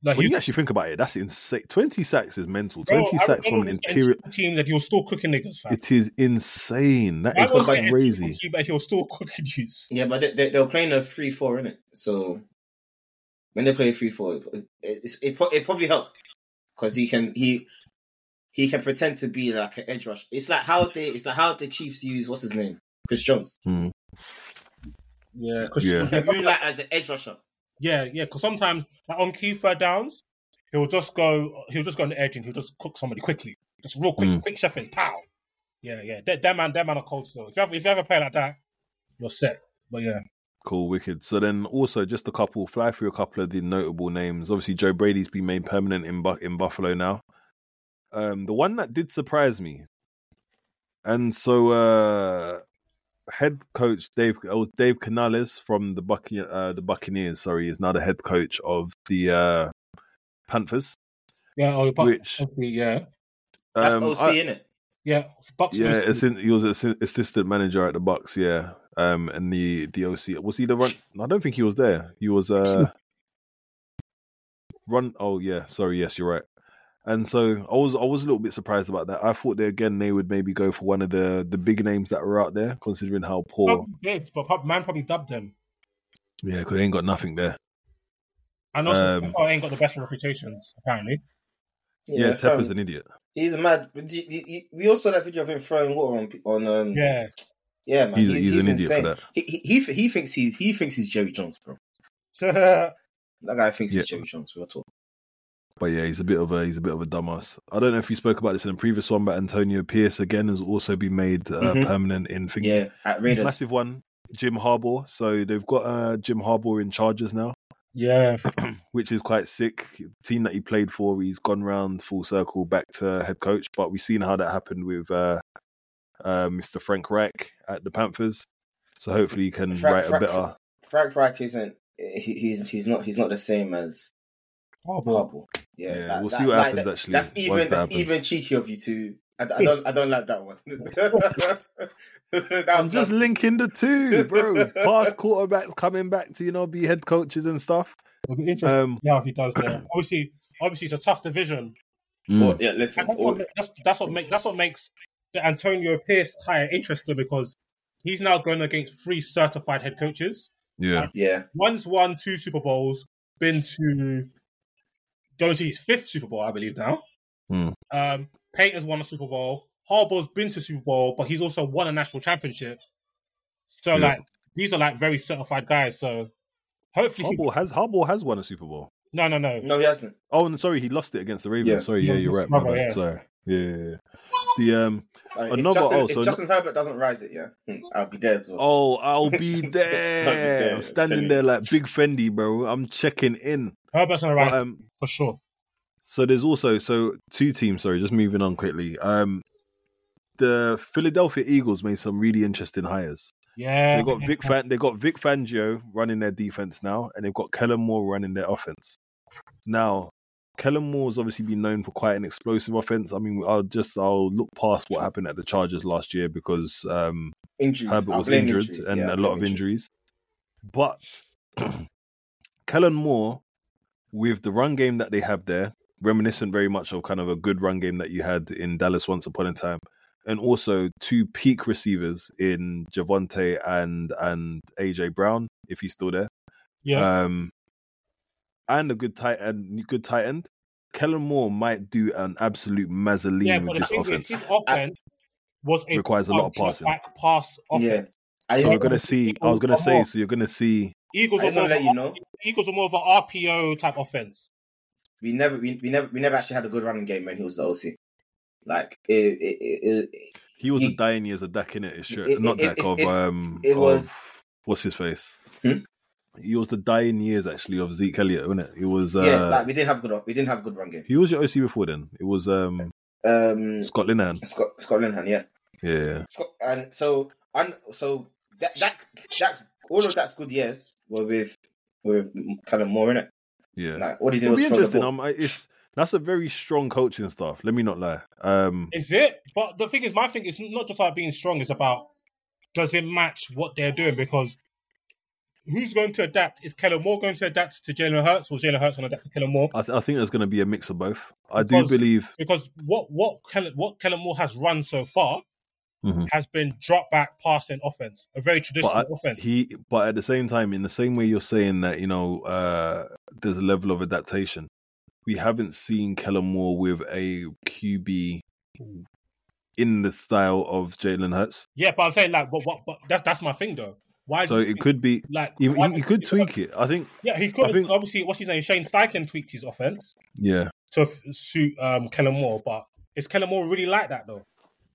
like When you actually think about it, that's insane. Twenty sacks is mental. Twenty Aaron sacks from an interior. team that you're still cooking niggas. Fam. It is insane. That I is was getting crazy. team, but he was still cooking you. yeah, but they, they, they were playing a three-four in it. So when they play a three-four, it, it, it, it probably helps because he can he he can pretend to be like an edge rush. It's like how they it's like how the Chiefs use what's his name, Chris Jones. Hmm. Yeah, because Yeah. He can moonlight as an edge rusher. Yeah, yeah. Because sometimes, like on key third downs, he'll just go. He'll just go on the edge and he'll just cook somebody quickly, just real quick, Mm. quick chef and pow. Yeah, yeah. That, that man, that man are cold still. If you have, if you ever play like that, you're set. But yeah, Cool, wicked. So then also just a couple, fly through a couple of the notable names. Obviously, Joe Brady's been made permanent in Bu- in Buffalo now. Um, the one that did surprise me, and so uh, head coach Dave oh, Dave Canales from the Buc- uh, the Buccaneers, sorry, is now the head coach of the uh, Panthers. yeah. Oh, but, Which yeah, That's um, OC I- in it. yeah. Bucks. yeah, was- assin- he was assi- assistant manager at the Bucks. Yeah, um, and the the OC was he the run? I don't think he was there. He was uh, run. Oh yeah, sorry. Yes, you're right. And so I was I was a little bit surprised about that. I thought they again they would maybe go for one of the the big names that were out there, considering how poor. Probably did, but prob- man probably dubbed them. Yeah, because they ain't got nothing there. And also, Um, Tepper ain't got the best reputations apparently. Yeah, fam, Tepper's an idiot. He's a mad. but do you- do you- We all saw that video of him throwing water on on. Um, Yeah, yeah, man. He's- he's an idiot for insane. that. He, he he he thinks he's he thinks he's Jerry Jones, bro. yeah. That guy thinks he's Jerry Jones. Real talk. But yeah, he's a bit of a he's a bit of a dumbass. I don't know if we spoke about this in the previous one, but Antonio Pierce again has also been made uh, Mhm. permanent in thingy. Yeah, at Raiders. massive one. Jim Harbaugh. So they've got uh, Jim Harbaugh in charges now, yeah. which is quite sick. The team that he played for, he's gone round full circle back to head coach. But we've seen how that happened with uh, uh, Mr. Frank Reich at the Panthers. So hopefully he can Frank- write a better. Frank Reich isn't. He, he's he's not he's not the same as Harbaugh. Yeah, Yeah, that- we'll that- see what like, happens, that- actually, That's even that's happens. even cheeky of you to. I, I don't I don't like that one. That I'm just nasty. linking the two, bro. Past quarterbacks coming back to you know be head coaches and stuff. It'll be interesting. Um, yeah, he does there. Obviously, obviously, it's a tough division. mm. Oh, yeah, listen. That's, all- what, that's, that's what make that's what makes the Antonio Pierce hire interesting because he's now going against three certified head coaches. yeah, yeah, One's won two Super Bowls, been to going to his fifth Super Bowl, I believe now. Hmm. Um, Peyton's won a Super Bowl. Harbaugh's been to Super Bowl, but he's also won a national championship. So Yeah. like these are like very certified guys. So hopefully, he, Harbaugh has Harbaugh has won a Super Bowl. no, no, no. no, he hasn't. Oh, and sorry, he lost it against the Ravens. Yeah. Sorry, yeah, No, you're right. My bad. yeah. Sorry, yeah, yeah, yeah. The um, Uh, if Another- Justin, oh, if so Justin Herbert doesn't rise it, yeah, hmm, I'll be there as well. oh, I'll be there. there, I'm standing there like Big Fendi, bro. I'm checking in. Herbert's on the But, right um, for sure. so there's also so two teams. Sorry, just moving on quickly. Um, the Philadelphia Eagles made some really interesting hires. Yeah, They got Vic Fan, they got Vic Fangio running their defense now, and they've got Kellen Moore running their offense. Now, Kellen Moore's obviously been known for quite an explosive offense. I mean, I'll just I'll look past what happened at the Chargers last year because um, Injuries. Herbert was injured injuries, and yeah, a I'll lot blame of injuries. But Kellen Moore, with the run game that they have there, reminiscent very much of kind of a good run game that you had in Dallas once upon a time, and also two peak receivers in DeVonta and and AJ Brown, if he's still there. yeah. Um, and a good tight end, good tight end. Kellen Moore might do an absolute mazzoline yeah, with this offense. is, his offense was a Requires a lot of passing. back pass Yeah. offense. I So we're gonna see. I was gonna say. So you're gonna see. Eagles are more of let a- you know, Eagles are more of an RPO type offense. we never, we, we never, we never actually had a good running game when he was the OC. Like it, it, it, it, He was He- the dying years of Dak in it. It's true. It- Not it- Dak it- of it- um. it of- was- what's his face? Hmm? He was the dying years actually of Zeke Elliott, wasn't it? He was. Uh, yeah, like we didn't have good, we didn't have good run game. he was your OC before then. It was um Um, Scott Linehan. Scott, Scott Linehan, yeah. Yeah. Scott, and so, and so that, that, that's all of that's good years were with with Kellen Moore in it. Yeah. Like all he did It'll was be interesting. Um, I- it's that's a very strong coaching staff. Let me not lie. Um, Is it? But the thing is, my thing is not just about being strong. It's about does it match what they're doing? Because who's going to adapt? Is Kellen Moore going to adapt to Jalen Hurts, or Jalen Hurts going to adapt to Kellen Moore? I, th- I think there's going to be a mix of both. I do believe. Because what what Kellen, what Kellen Moore has run so far Mhm. has been drop back passing offense, a very traditional But I- offense. he, but at the same time, in the same way you're saying that, you know, uh, there's a level of adaptation. We haven't seen Kellen Moore with a QB in the style of Jalen Hurts, yeah, but I'm saying like, but what? But that's that's my thing though. Why? so it could be. like He, he, you could tweak it. I think. Yeah, he could. I think- Obviously, what's his name? Shane Steichen tweaked his offense Yeah. to f- suit um, Kellen Moore, but is Kellen Moore really like that though? Do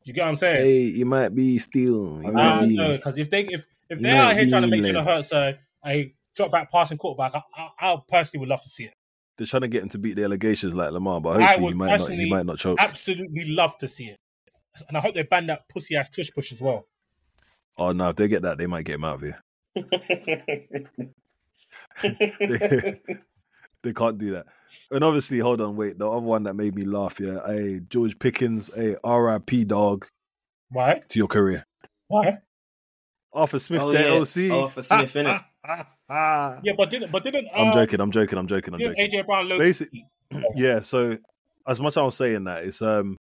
you get what I'm saying? Hey, he might be still. Uh, might be. no, because if they if if they are here trying to make Jalen Hurts a, a drop back passing quarterback, I, I, I personally would love to see it. They're trying to get him to beat the allegations like Lamar, but hopefully he might not. He might not choke. Absolutely love to see it, and I hope they ban that pussy ass tush push as well. Oh no, if they get that, they might get him out of here. they can't do that. And obviously, hold on, wait. The other one that made me laugh, yeah. Hey, George Pickens, hey, R.I.P. dog Why? to your career. Why? Arthur Smith, Oh, their yeah. OC. Arthur Smith, innit? Yeah, but didn't but didn't uh, I'm joking. I'm joking. I'm joking. I'm joking. AJ Brown low Basic, yeah. So, as much as I was saying that, it's um,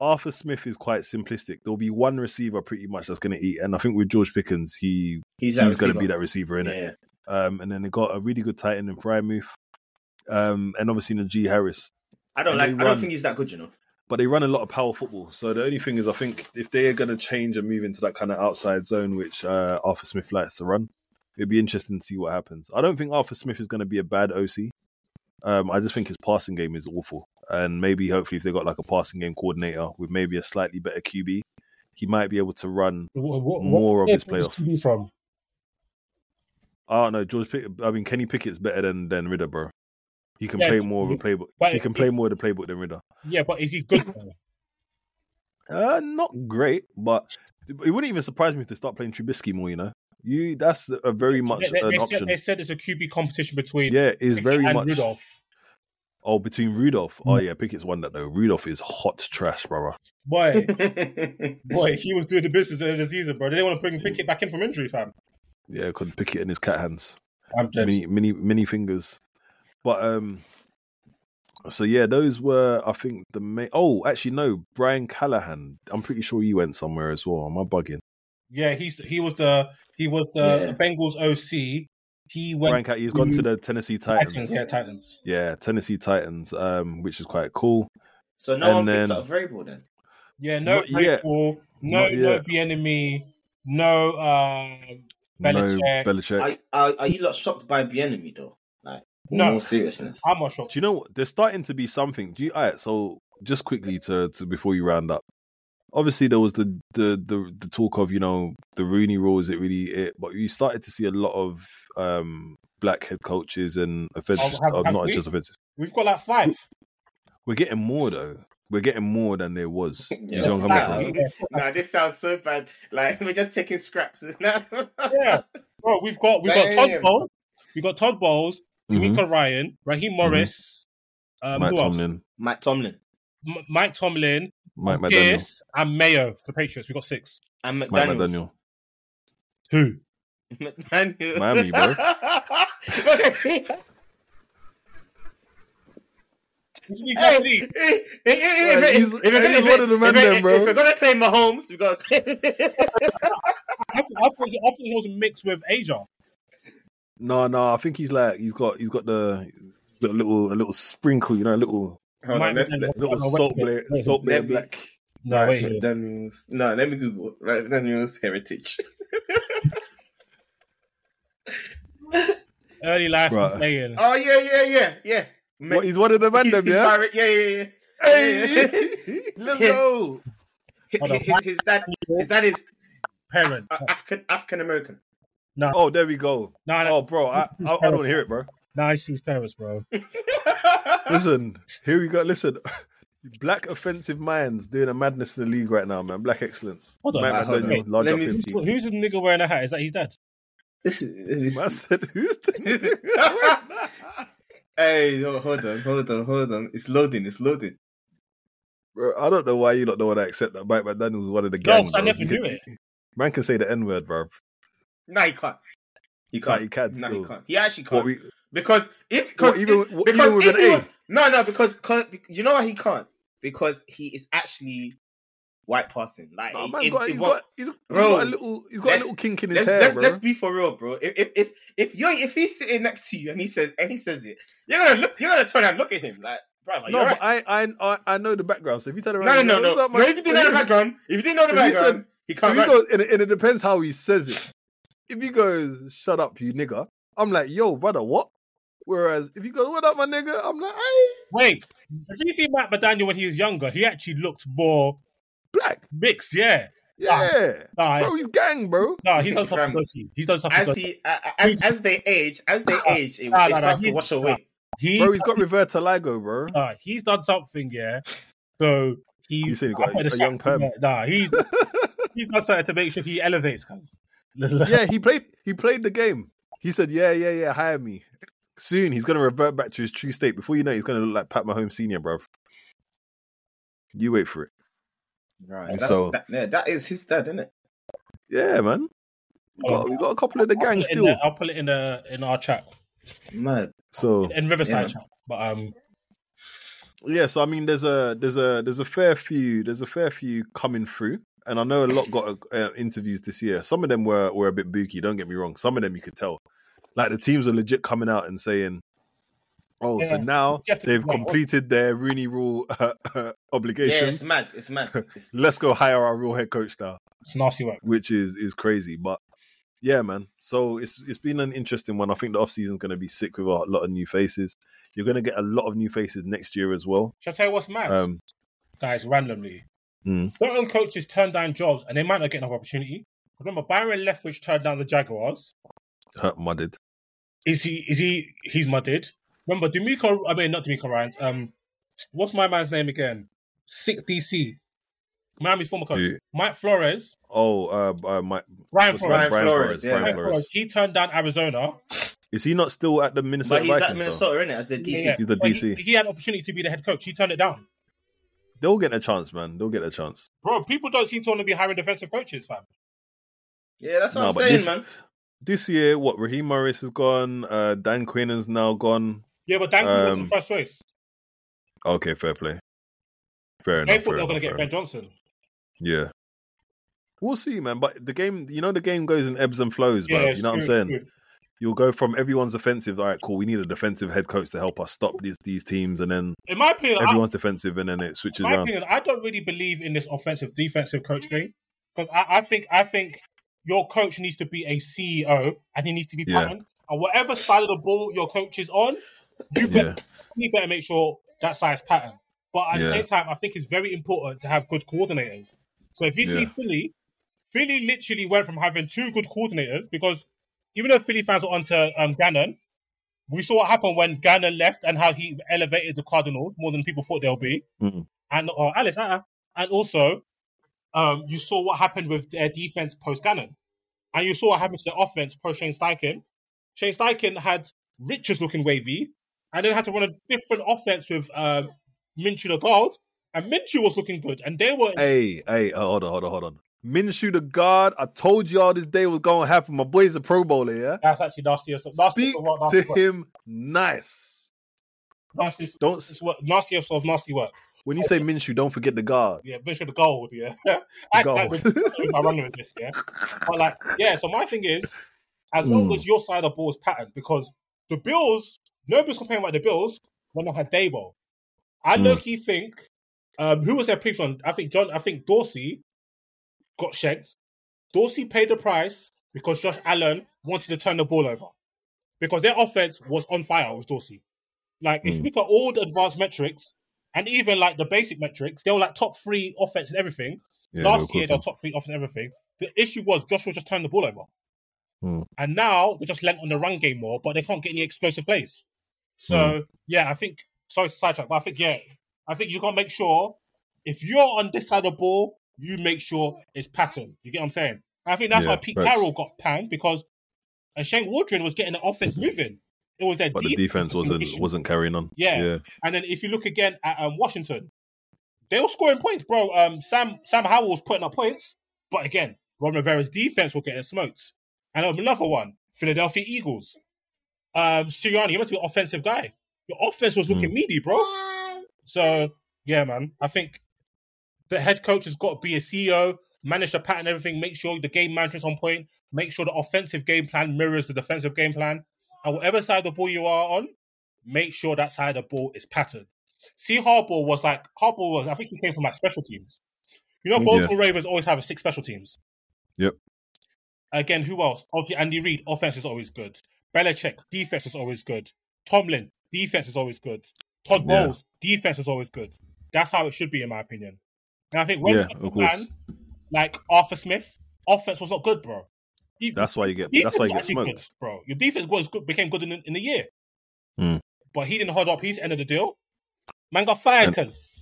Arthur Smith is quite simplistic. There'll be one receiver pretty much that's going to eat, and I think with George Pickens, he He's he's, going to be that receiver in it. Yeah, Um, and then they got a really good tight end in Freiermuth. Um, and obviously Najee Harris. I don't And like. they I don't think he's that good. You know. But they run a lot of power football. So the only thing is, I think if they're going to change and move into that kind of outside zone, which uh, Arthur Smith likes to run, it'd be interesting to see what happens. I don't think Arthur Smith is going to be a bad OC. Um, I just think his passing game is awful. And maybe, hopefully, if they got like a passing game coordinator with maybe a slightly better QB, he might be able to run What, what, more of what his place playoffs. be from? I don't know. George Pick, I mean, Kenny Pickett's better than than Ridder, bro. He can Yeah, play more of a playbook. He can it- play more of the playbook than Ridder. Yeah, but is he good? Uh, not great, but it wouldn't even surprise me if they start playing Trubisky more. You know, you that's a very much they, they- an they option. said, they said it's a QB competition between yeah, it's very and much. Rudolph. Oh, between Rudolph. Oh yeah, Pickett's won that though. Rudolph is hot trash, brother. Boy, boy, he was doing the business of the season, bro. They didn't want to bring Pickett back in from injury, fam. Yeah, couldn't Pickett in his cat hands. I'm dead. Mini, mini, mini fingers. But um, so yeah, those were I think the main. Oh, actually no, Brian Callahan. I'm pretty sure he went somewhere as well. Am I bugging? Yeah, he's he was the he was the Bengals OC. He went. Brian Callahan. He's gone to the Tennessee Titans. Titans. Yeah, Titans. Yeah, Tennessee Titans, um, which is quite cool. So no And one picks then- up Vrabel then. Yeah, no Not. Vrabel, no Not no yet. enemy, no um, Belichick. No Belichick. Are, are, are you lot shocked by the enemy though? Like No. more seriousness. I'm not shocked. Do you know what? There's starting to be something. Do you? All right, so just quickly to, to before you round up. Obviously, there was the, the the the talk of you know the Rooney Rule is it really it, but you started to see a lot of um black head coaches and offensive, Oh, have- uh, not we? just offensive. We've got like five. We're getting more though. We're getting more than there was. Yeah. see where I'm Nah, this sounds so bad. Like we're just taking scraps. Yeah, bro, we've got we've got Todd Bowles, we've got Todd Bowles, Mhm. DeMeco Ryan, Raheem Morris, um, Mike who else? Tomlin, Mike Tomlin M- Mike Tomlin, Mike McDaniel, Pierce, and Mayo for Patriots. We've got six. and Mike McDaniels. McDaniel. Who? McDaniel. Miami, bro. Who's the Hey, if- if, if, if we're gonna- one of the if- men if- then, bro. If we're gonna claim Mahomes, we got. I, thought- I, thought, I thought he was mixed with Asia. No, no, I think he's like he's got he's got the he's got a little a little sprinkle, you know, a little Hold on, let's, let, little no, wait, salt wait, blade, wait. salt blade black. No, wait. Right, McDaniel's. No, let me Google. Right, McDaniel's heritage. Early life Right. playing. Oh yeah, yeah, yeah, yeah. Ma- What he's one of the men, he's, them, he's yeah. Barrett- yeah, yeah, yeah. Hey, let's go. His, his, his dad, his dad is Parent. uh, African African American. No, Oh, there we go. no, no. Oh, bro, I, I, I don't want to hear it, bro. No, it's his parents, bro. Listen, here we go. Listen, black offensive minds doing a madness in the league right now, man. Black excellence. Hold on, Mike right, hold McDaniel, on. large Let me see. Who's the nigga wearing a hat? Is that his dad? This is, I said, who's the hey, hold on, hold on, hold on. It's loading. It's loading. Bro, I don't know why you don't know what I accept that Mike McDaniel's was one of the No, gang. 'cause I never You knew it. Man can say the N word, bro. No, he can't. He can't. he can No, still. he can't. He actually can't. we, because if What, cause even if- because even with if an he A? was- no, no, because 'cause- you know why he can't? Because he is actually white passing. Like, it- man, it- got, it he's, won't- got, he's, he's Bro, got a little, he's got a little kink in his let's, hair, let's, bro. let's be for real, bro. If if if if you if he's sitting next to you and he says and he says it, you're gonna look. You're gonna turn and look at him like, brother. no, but right. I, I, I, know the background. So if you turn around, no, no, no, no. no. If you didn't know the background, if you didn't know the If he background, said- he can't he run. goes, and, it- and it depends how he says it. If he goes, "Shut up, you nigga," I'm like, "Yo, brother, what?" Whereas if he goes, "What up, my nigga?" I'm like, "Hey, Wait, did you see Matt McDaniel when he was younger? He actually looked more black, mixed, yeah. yeah, Nah, bro, he's gang, bro." nah he's done something Fam. dodgy. He's done something as dodgy. he uh, as as they age, as they age, it, Nah, it nah, nah, starts to wash away. He, Bro, he's got revertiligo, bro. nah, he's done something, yeah. So he. You saying he got a- a young sack- perm? Nah, he, he's done something to make sure he elevates, cuz. yeah, he played. He played the game. He said, "Yeah, yeah, yeah, hire me." Soon he's gonna revert back to his true state. Before you know, it, he's gonna look like Pat Mahomes Senior, bro. You wait for it. Right. So- that, yeah, that is his dad, isn't it? Yeah, man. We got, we got a couple of the I'll gang put it in still. the- I'll put it in the in our chat Mad. So in Riverside Yeah. chat. But um, yeah, so I mean, there's a there's a there's a fair few there's a fair few coming through, and I know a lot got uh, interviews this year. Some of them were were a bit booky. Don't get me wrong. Some of them you could tell. Like the teams are legit coming out and saying, "Oh, so now they've what- completed their Rooney Rule uh, Yeah, obligations. it's mad. It's mad. It's, Let's go hire our real head coach now." It's nasty work. which is is crazy. But yeah, man. So it's it's been an interesting one. I think the off season's going to be sick with a lot of new faces. You're going to get a lot of new faces next year as well. Shall I tell you what's mad? Um, Guys, randomly. Mm. Certain coaches turn down jobs and they might not get another opportunity. Remember, Byron Leftwich turned down the Jaguars. Hurt mudded. Is he? Is he? He's mudded. Remember, DeMeco. I mean, not DeMeco Ryans. Um, what's my man's name again? Sick DC. Miami's former coach. Who? Mike Flores. Oh, uh, uh, my Brian Flores. name? Brian Flores, yeah. Brian Mike Flores. Flores. He turned down Arizona. Is he not still at the Minnesota but he's Vikings? at though? Minnesota, it? As the DC. Yeah, yeah. He's the But he- DC. He, had an opportunity to be the head coach. He turned it down. They'll get a chance, man. They'll get a chance. Bro, people don't seem to want to be hiring defensive coaches, fam. Yeah, that's what No, I'm saying, this- man. This year, what Raheem Morris is gone. Uh, Dan Quinnan's now gone. Yeah, but Dan Quinn wasn't Um, first choice. Okay, fair play. Fair They enough. thought they were going to get Ben Johnson. Yeah. We'll see, man. But the game, you know, the game goes in ebbs and flows, bro. Yeah, you know what I'm saying? true. You'll go from everyone's offensive, all right, cool. We need a defensive head coach to help us stop these these teams, and then In my opinion, I, everyone's defensive, and then it switches my around. opinion, I don't really believe in this offensive defensive coach thing because I, I think I think your coach needs to be a CEO and he needs to be Yeah. patterned. And whatever side of the ball your coach is on, you better, you better make sure that side's pattern. But at the same time, I think it's very important to have good coordinators. So if you see Philly, Philly literally went from having two good coordinators because even though Philly fans were onto um, Gannon, we saw what happened when Gannon left and how he elevated the Cardinals more than people thought they'll be. Mhm. And or Alice, uh-uh. and also, um, you saw what happened with their defense post Gannon, and you saw what happened to their offense post Shane Steichen. Shane Steichen had Richards looking wavy, and then had to run a different offense with um, Minshew the guard, and Minshew was looking good, and they were Hey, hey, uh, hold on, hold on, hold on. Minshew the guard. I told y'all this day was going to happen. My boy's a Pro Bowler, yeah. that's actually nasty. as- Nasty Speak to nasty work. him nice. Nasty, Don't work. nasty as of nasty work. When you say Minshew, don't forget the guard. Yeah, Minshew the gold. Yeah, I gold. like with my running with this. Yeah, but like, yeah. So my thing is, as long Mm. as your side of the ball is patterned, because the Bills, nobody's complaining about the Bills when they had Daboll. I Mm. low key think, um, who was their previous one? I think John. I think Dorsey got shagged. Dorsey paid the price because Josh Allen wanted to turn the ball over because their offense was on fire with Dorsey. Like if Mm. you look at all the advanced metrics and even like the basic metrics, they were like top three offense and everything. Yeah, Last year they were top three offense and everything. The issue was Josh was just turning the ball over. Hmm. And now they just lent on the run game more, but they can't get any explosive plays. So Hmm. yeah, I think sorry to sidetrack, but I think yeah, I think you gotta make sure if you're on this side of the ball, you make sure it's pattern. You get what I'm saying? I think that's Yeah, why Pete. Carroll got panned because and Shane Waldron was getting the offense moving. It was their But the defense was the wasn't issue. wasn't carrying on. Yeah. yeah. And then if you look again at um, Washington, they were scoring points, bro. Um, Sam Sam Howell was putting up points, but again, Ron Rivera's defense were getting smoked. And um, another one, Philadelphia Eagles. Um, Sirianni, you meant to be an offensive guy. Your offense was looking meaty, bro. So yeah, man, I think the head coach has got to be a CEO, manage the pattern, everything, make sure the game management's on point, make sure the offensive game plan mirrors the defensive game plan, and whatever side of the ball you are on, make sure that side of the ball is patterned. See, Harbaugh was like Harbaugh was. I think he came from like special teams. You know, mm, Yeah. Baltimore Ravens always have a six special teams. Yep. Again, who else? Obviously, Andy Reid, offense is always good. Belichick, defense is always good. Tomlin, defense is always good. Todd Yeah. Bowles, defense is always good. That's how it should be, in my opinion. And I think when Yeah, you have a of man like Arthur Smith, offense was not good, bro. De- That's why you get. That's why you get smoked. good, bro. Your defense was good, became good in, in a year. Hmm. But he didn't hold up his end of the deal. Man got fired because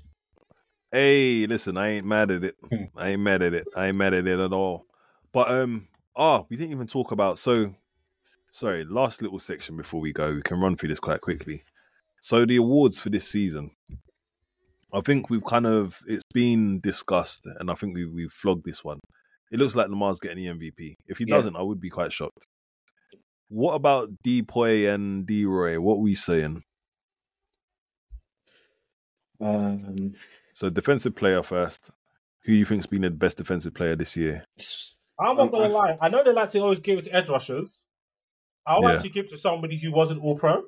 Hey, listen, I ain't mad at it. Hmm. I ain't mad at it. I ain't mad at it at all. But um, ah, we didn't even talk about. So, sorry, last little section before we go. We can run through this quite quickly. So the awards for this season, I think we've kind of it's been discussed, and I think we we've flogged this one. It looks like Lamar's getting the MVP. If he Yeah. doesn't, I would be quite shocked. What about Depoy and D Roy? What we saying? Um, So defensive player first. Who you think's been the best defensive player this year? I'm not gonna I- lie. I know they like to always give it to edge rushers. I'll Yeah. actually give it to somebody who wasn't all pro,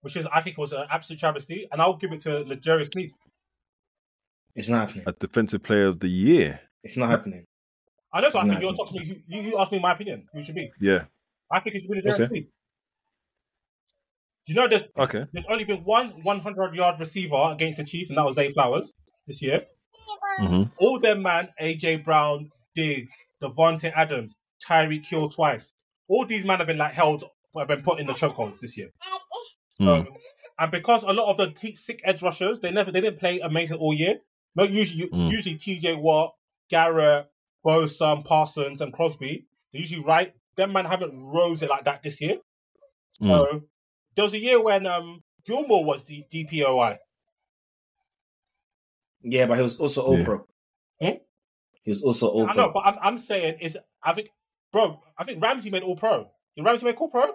which is I think was an absolute travesty, and I'll give it to L'Jarius Sneed. It's not happening. A defensive player of the year. It's not happening. I know, so I think not you're talking to me. You, you asked me my opinion. Who should be? Yeah. I think it should be L'Jarius Okay. Sneed. Do you know there's Okay. there's only been one 100 yard receiver against the Chiefs, and that was Zay Flowers this year. hmm All them man, AJ Brown, Diggs, Davante Adams, Tyreek Hill twice. All these men have been like held, have been put in the chokeholds this year. So, Mm. and because a lot of the t- sick edge rushers, they never, they didn't play amazing all year. No, usually, Mm. usually TJ Watt, Garrett, Bosa, Parsons, and Crosby. They usually right. Them man haven't rose it like that this year. So Mm. there was a year when um Gilmore was the DPOY. Yeah, but he was also all Yeah. pro. Hmm? He was also all I know, pro. but I'm, I'm saying is I think, bro, I think Ramsey made all pro. Did Ramsey make all pro?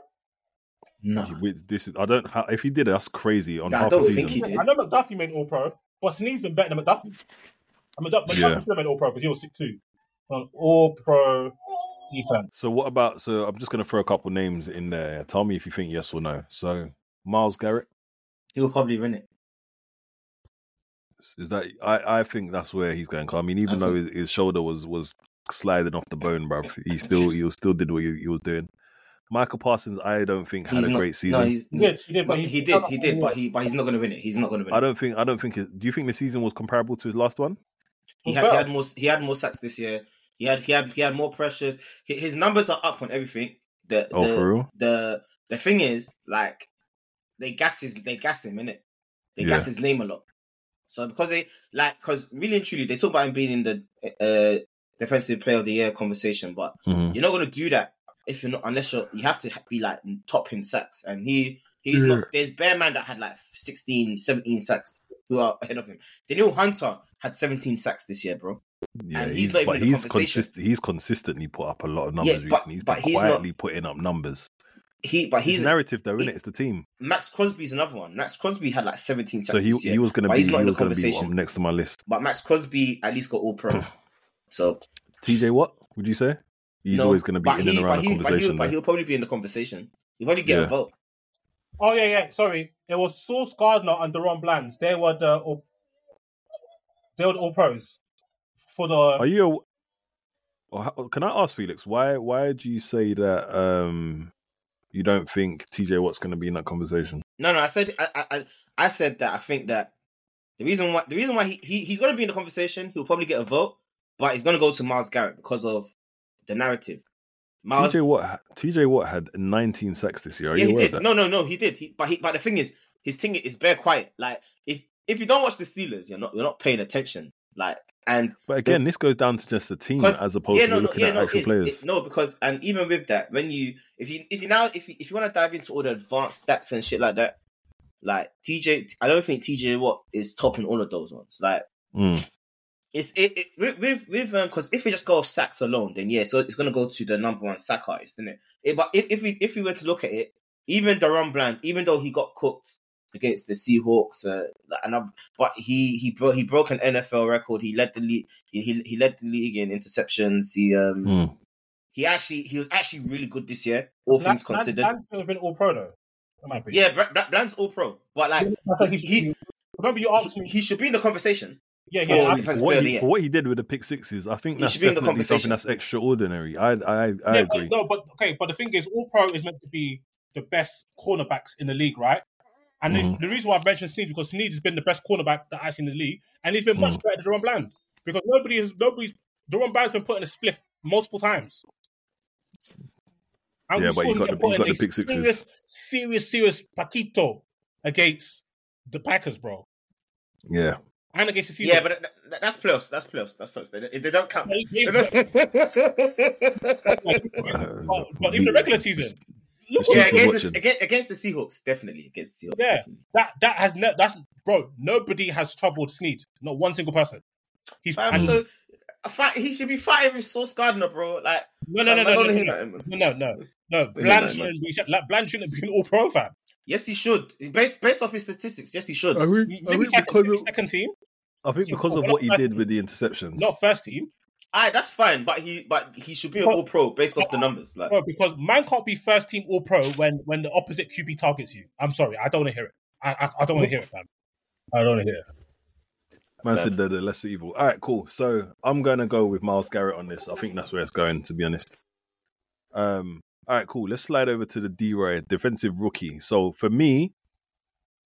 No. Wait, This is I don't. ha- If he did, that's crazy. On Nah, I half don't a think season. he did. I know McDuffie made all pro, but Sneed's been better than McDuffie. I mean, McDuffie Yeah. should have made all pro because he was sick too. On all pro defense. So what about? So I'm just going to throw a couple names in there. Tell me if you think yes or no. So Myles Garrett He'll probably win it. is that? I I think that's where he's going. 'Cause I mean, even I though think- his, his shoulder was was sliding off the bone, bruv, he still he still did what he, he was doing. Micah Parsons, I don't think had He's a not- great season. No, he's, He did, he did, but but he, he did, he did, but he, but he's not going to win it. He's not going to win it. I don't think I don't think. It, do you think the season was comparable to his last one? He had, he had more. He had more sacks this year. He had he had he had more pressures. His, numbers are up on everything. The Oh, the, for real? the the thing is like they gas his they gas him in it. They Yeah. gas his name a lot. So because they like because really and truly they talk about him being in the uh, defensive player of the year conversation, but Mhm. you're not going to do that if you're not unless you're you have to be like top in sacks and he he's Yeah. not there's bare man that had like 16 17 sacks who are ahead of him danielle hunter had 17 sacks this year bro Yeah, And he's not even but in the he's conversation. consist, he's consistently put up a lot of numbers Yeah, but- recently. He's but been he's not- quietly putting up numbers. he but His he's narrative, though, isn't it? It's the team. maxx crosby's another one maxx crosby had like 17 So sacks he this year he was going to be he's he not in the was going to be conversation next to my list. but maxx crosby at least got all pro so TJ, what would you say? He's no, always going to be in he, and but around he, the but, he, conversation. but he'll probably be in the conversation he'll probably get Yeah. a vote Oh yeah, yeah. Sorry, it was Sauce Gardner and DaRon Blands. They were the all, they were the all pros for the. Are you? A, or how- can I ask Felix why? Why do you say that? um You don't think TJ Watt's going to be in that conversation? No, no, I said I, I, I- I said that I think that the reason why the reason why he, he he's going to be in the conversation, he'll probably get a vote, but he's going to go to Myles Garrett because of the narrative. Miles, TJ Watt. TJ Watt had 19 sacks this year. Are yeah, you he did. No, no, no, he did. He, but he, but the thing is, his thing is bare quiet. Like if if you don't watch the Steelers, you're not you're not paying attention. Like and But again, this goes down to just the team as opposed to looking at actual players. it's- no, because and even with that, when you if you if you now if you, if you want to dive into all the advanced stats and shit like that, like TJ, I don't think TJ Watt is topping all of those ones. Like Mm. It's it, it with with with um because if we just go off sacks alone, then yeah, so it's gonna go to the number one sack artist, isn't it? It- but if, if we if we were to look at it, even DaRon Bland, even though he got cooked against the Seahawks, uh, and I've, but he he broke he broke an NFL record. He led the league. He, he he led the league in interceptions. He um Mm. he actually he was actually really good this year, all Bland- things considered. Bland should have been all pro though. in my opinion. yeah, Bra- Bra- Bland's all pro, but like I said he, he- remember you asked he, me. he should be in the conversation. Yeah, yeah. What player of the he, for what he did with the pick sixes, I think that's definitely something that's extraordinary. I I I yeah, agree. But, no, but okay, but the thing is, all pro is meant to be the best cornerbacks in the league, right? And the- Mhm. the reason why I mentioned Sneed because Sneed has been the best cornerback that I've seen in the league, and he's been much Mm. better than DaRon Bland because nobody is nobody's DaRon Bland's been put in a spliff multiple times. And Yeah, but he got the- in got the pick sixes. Serious, serious, serious paquito against the Packers, bro, Yeah, and against the Seahawks. Yeah, but that, that- that's playoffs. That's playoffs. That's playoffs. They, they don't count. They- they- but, but even the regular season, look yeah, against the, against, against the Seahawks, definitely against the Seahawks. Yeah. definitely. that that has ne- that's bro. Nobody has troubled Sneed. Not one single person. He's Fam, and- so a fight, he should be fighting with Sauce Gardner, bro. Like no, no, no, no, no, no, that, man. no, no, no, no. Bland shouldn't be. like, Bland shouldn't be an all pro fan. Yes, he should. Based based off his statistics, yes, he should. I think, I Maybe think second, because maybe of second team, I think because of what he did with the interceptions. not first team. Alright, that's fine, but he but he should be an But- all pro based off the numbers. Like Bro, because man can't be first team All Pro when when the opposite QB targets you. I'm sorry, I don't want to hear it. I I, I don't want to hear it, fam. I don't want to hear it. Man said the, the lesser evil. All right, cool. So I'm going to go with Myles Garrett on this. I think that's where it's going, to be honest. Um. All right, cool. Let's slide over to the D Roy defensive rookie. So for me,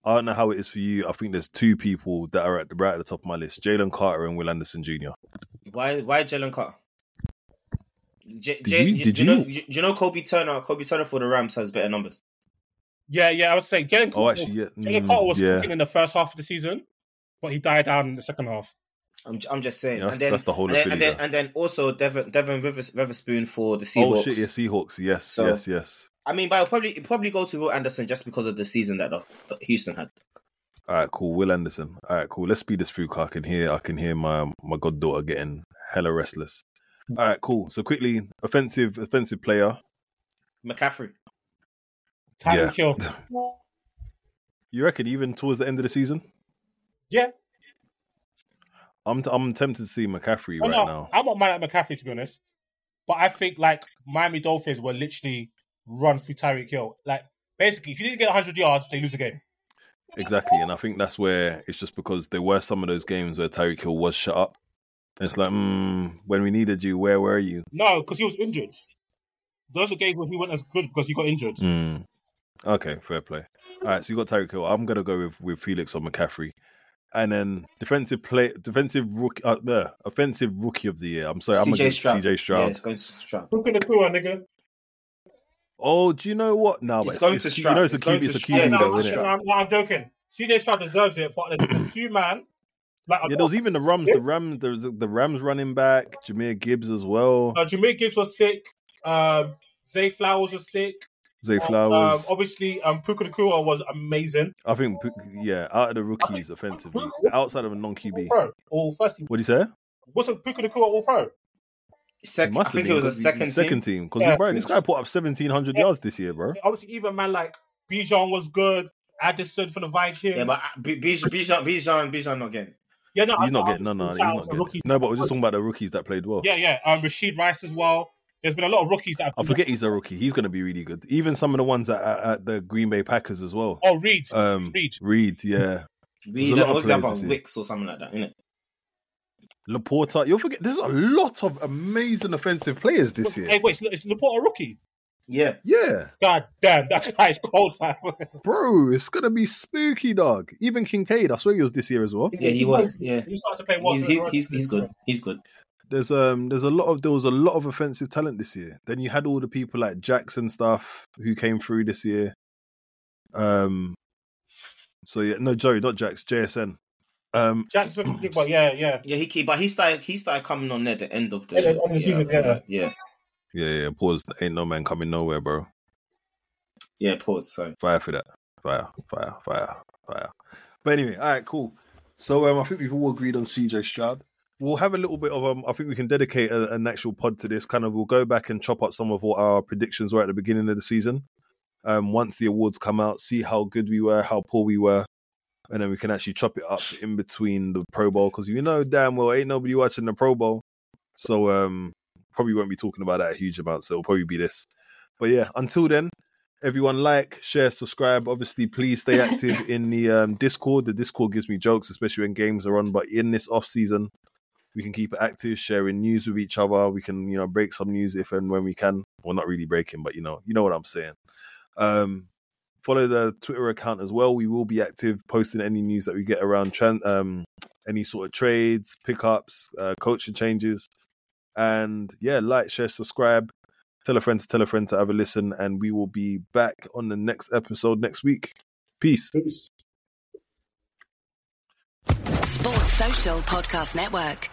I don't know how it is for you. I think there's two people that are at the right at the top of my list: Jalen Carter and Will Anderson Jr. why why Jalen Carter? J- Did J- you- do did you know you- do you know Kobie Turner? Kobie Turner for the Rams has better numbers. Yeah, yeah, I would say Jalen Oh, Carter, actually, yeah, Jalen mm, Carter was yeah. cooking in the first half of the season, but he died down in the second half. I'm, I'm just saying. Yeah, that's- and then, that's the whole and of then, and then, and then also Devon Devon Rivers, Witherspoon for the Seahawks. Oh Seahawks. shit, yeah, Seahawks. Yes, So- yes, yes. I mean, but I'll probably it'll probably go to Will Anderson just because of the season that, the, that Houston had. All right, cool. Will Anderson. All right, cool. Let's speed this through. I can hear. I can hear my my goddaughter getting hella restless. All right, cool. So quickly, offensive offensive player. McCaffrey. Tyreek Yeah. Hill. You reckon even towards the end of the season? Yeah, I'm I'm tempted to see McCaffrey I'm right not, now. I'm not mad at McCaffrey to be honest, but I think like Miami Dolphins were literally run through Tyreek Hill. Like basically, if you didn't get 100 yards, they lose the game. Exactly, and I think that's where it's just because there were some of those games where Tyreek Hill was shut up. And it's like, mm, when we needed you, where were you? No, because he was injured. Those are games where he wasn't as good because he got injured. Mm. Okay, fair play. All right, so you got Tyreek Hill. I'm gonna go with with Felix or McCaffrey, and then defensive play, defensive rookie, uh, offensive rookie of the year. I'm sorry, I'm gonna CJ give Stroud. CJ Yeah, it's going to Stroud. Look at the tour, nigga. Oh, do you know what? No, It's going it's, to you know it's a It's QB, it's a QB Stroud. no, though? I'm, no, I'm joking. CJ Stroud deserves it, but the few man, like Yeah, there was even the Rams, the Rams, there was the, Rams running back, Jahmyr Gibbs as well, uh, Jahmyr Gibbs was sick. Um, Zay Flowers was sick. Zay Um, Flowers. Um, obviously, um, Puka Nacua was amazing. I think, yeah, out of the rookies offensively, outside of a non All QB. pro. Or first. What do you say? Wasn't Puka Nacua all pro? Sec- It I must think been it was a because- second, second team. team. Because Yeah. bro, this guy put up seventeen hundred Yeah. yards this year, bro. Obviously, even man like Bijan was good. Addison for the Vikings. Yeah, but uh, Bijan, Bijan, Bijan, Bijan not getting. yeah, no, He's I- not I- getting no, no, he's not getting. rookies. No, but we're just talking about the rookies that played well. Yeah, yeah. Um, Rashee Rice as well. There's been a lot of rookies that have I forget he's a rookie. He's going to be really good. Even some of the ones at, at, at the Green Bay Packers as well. Oh, Reed. Um, Reed. Reed, yeah. Reed, a lot and of what's the other one? Wicks or something like that, isn't it? LaPorta. You'll forget. There's a lot of amazing offensive players this year. Hey, year. wait, it's, it's LaPorta a rookie. Yeah. Yeah, God damn, that guy is cold. fam. bro, it's gonna be spooky, dog. Even Kincaid, I swear he was this year as well. Yeah, he was. Yeah. He started to play well. He's, he, he's, he's good. He's good. There's um, there's a lot of there was a lot of offensive talent this year. Then you had all the people like Jackson stuff who came through this year. Um, so yeah, no, Joey, not Jax, JSN. Um, Jackson, but yeah, yeah. Yeah, he keep, but he started he started coming on there at the end of the, Yeah, on the season, yeah. yeah, yeah, yeah. Pause. Ain't no man coming nowhere, bro. yeah. Pause. Sorry. Fire for that. Fire, fire, fire, fire. But anyway, all right, cool. So um, I think we've all agreed on CJ Stroud. We'll have a little bit of um. I think we can dedicate a, an actual pod to this. Kind of, we'll go back and chop up some of what our predictions were at the beginning of the season. Um, once the awards come out, see how good we were, how poor we were, and then we can actually chop it up in between the Pro Bowl because you know damn well ain't nobody watching the Pro Bowl. So um, probably won't be talking about that a huge amount. So it'll probably be this. But yeah, until then, everyone like, share, subscribe. Obviously, please stay active in the um, Discord. The Discord gives me jokes, especially when games are on. But in this off season, we can keep it active, sharing news with each other. We can, you know, break some news if and when we can. Well, not really breaking, but you know, you know what I'm saying. Um, follow the Twitter account as well. We will be active, posting any news that we get around tran- um, any sort of trades, pickups, uh, coaching changes, and yeah, like, share, subscribe. Tell a friend to tell a friend to have a listen, and we will be back on the next episode next week. Peace. Sports Social Podcast Network.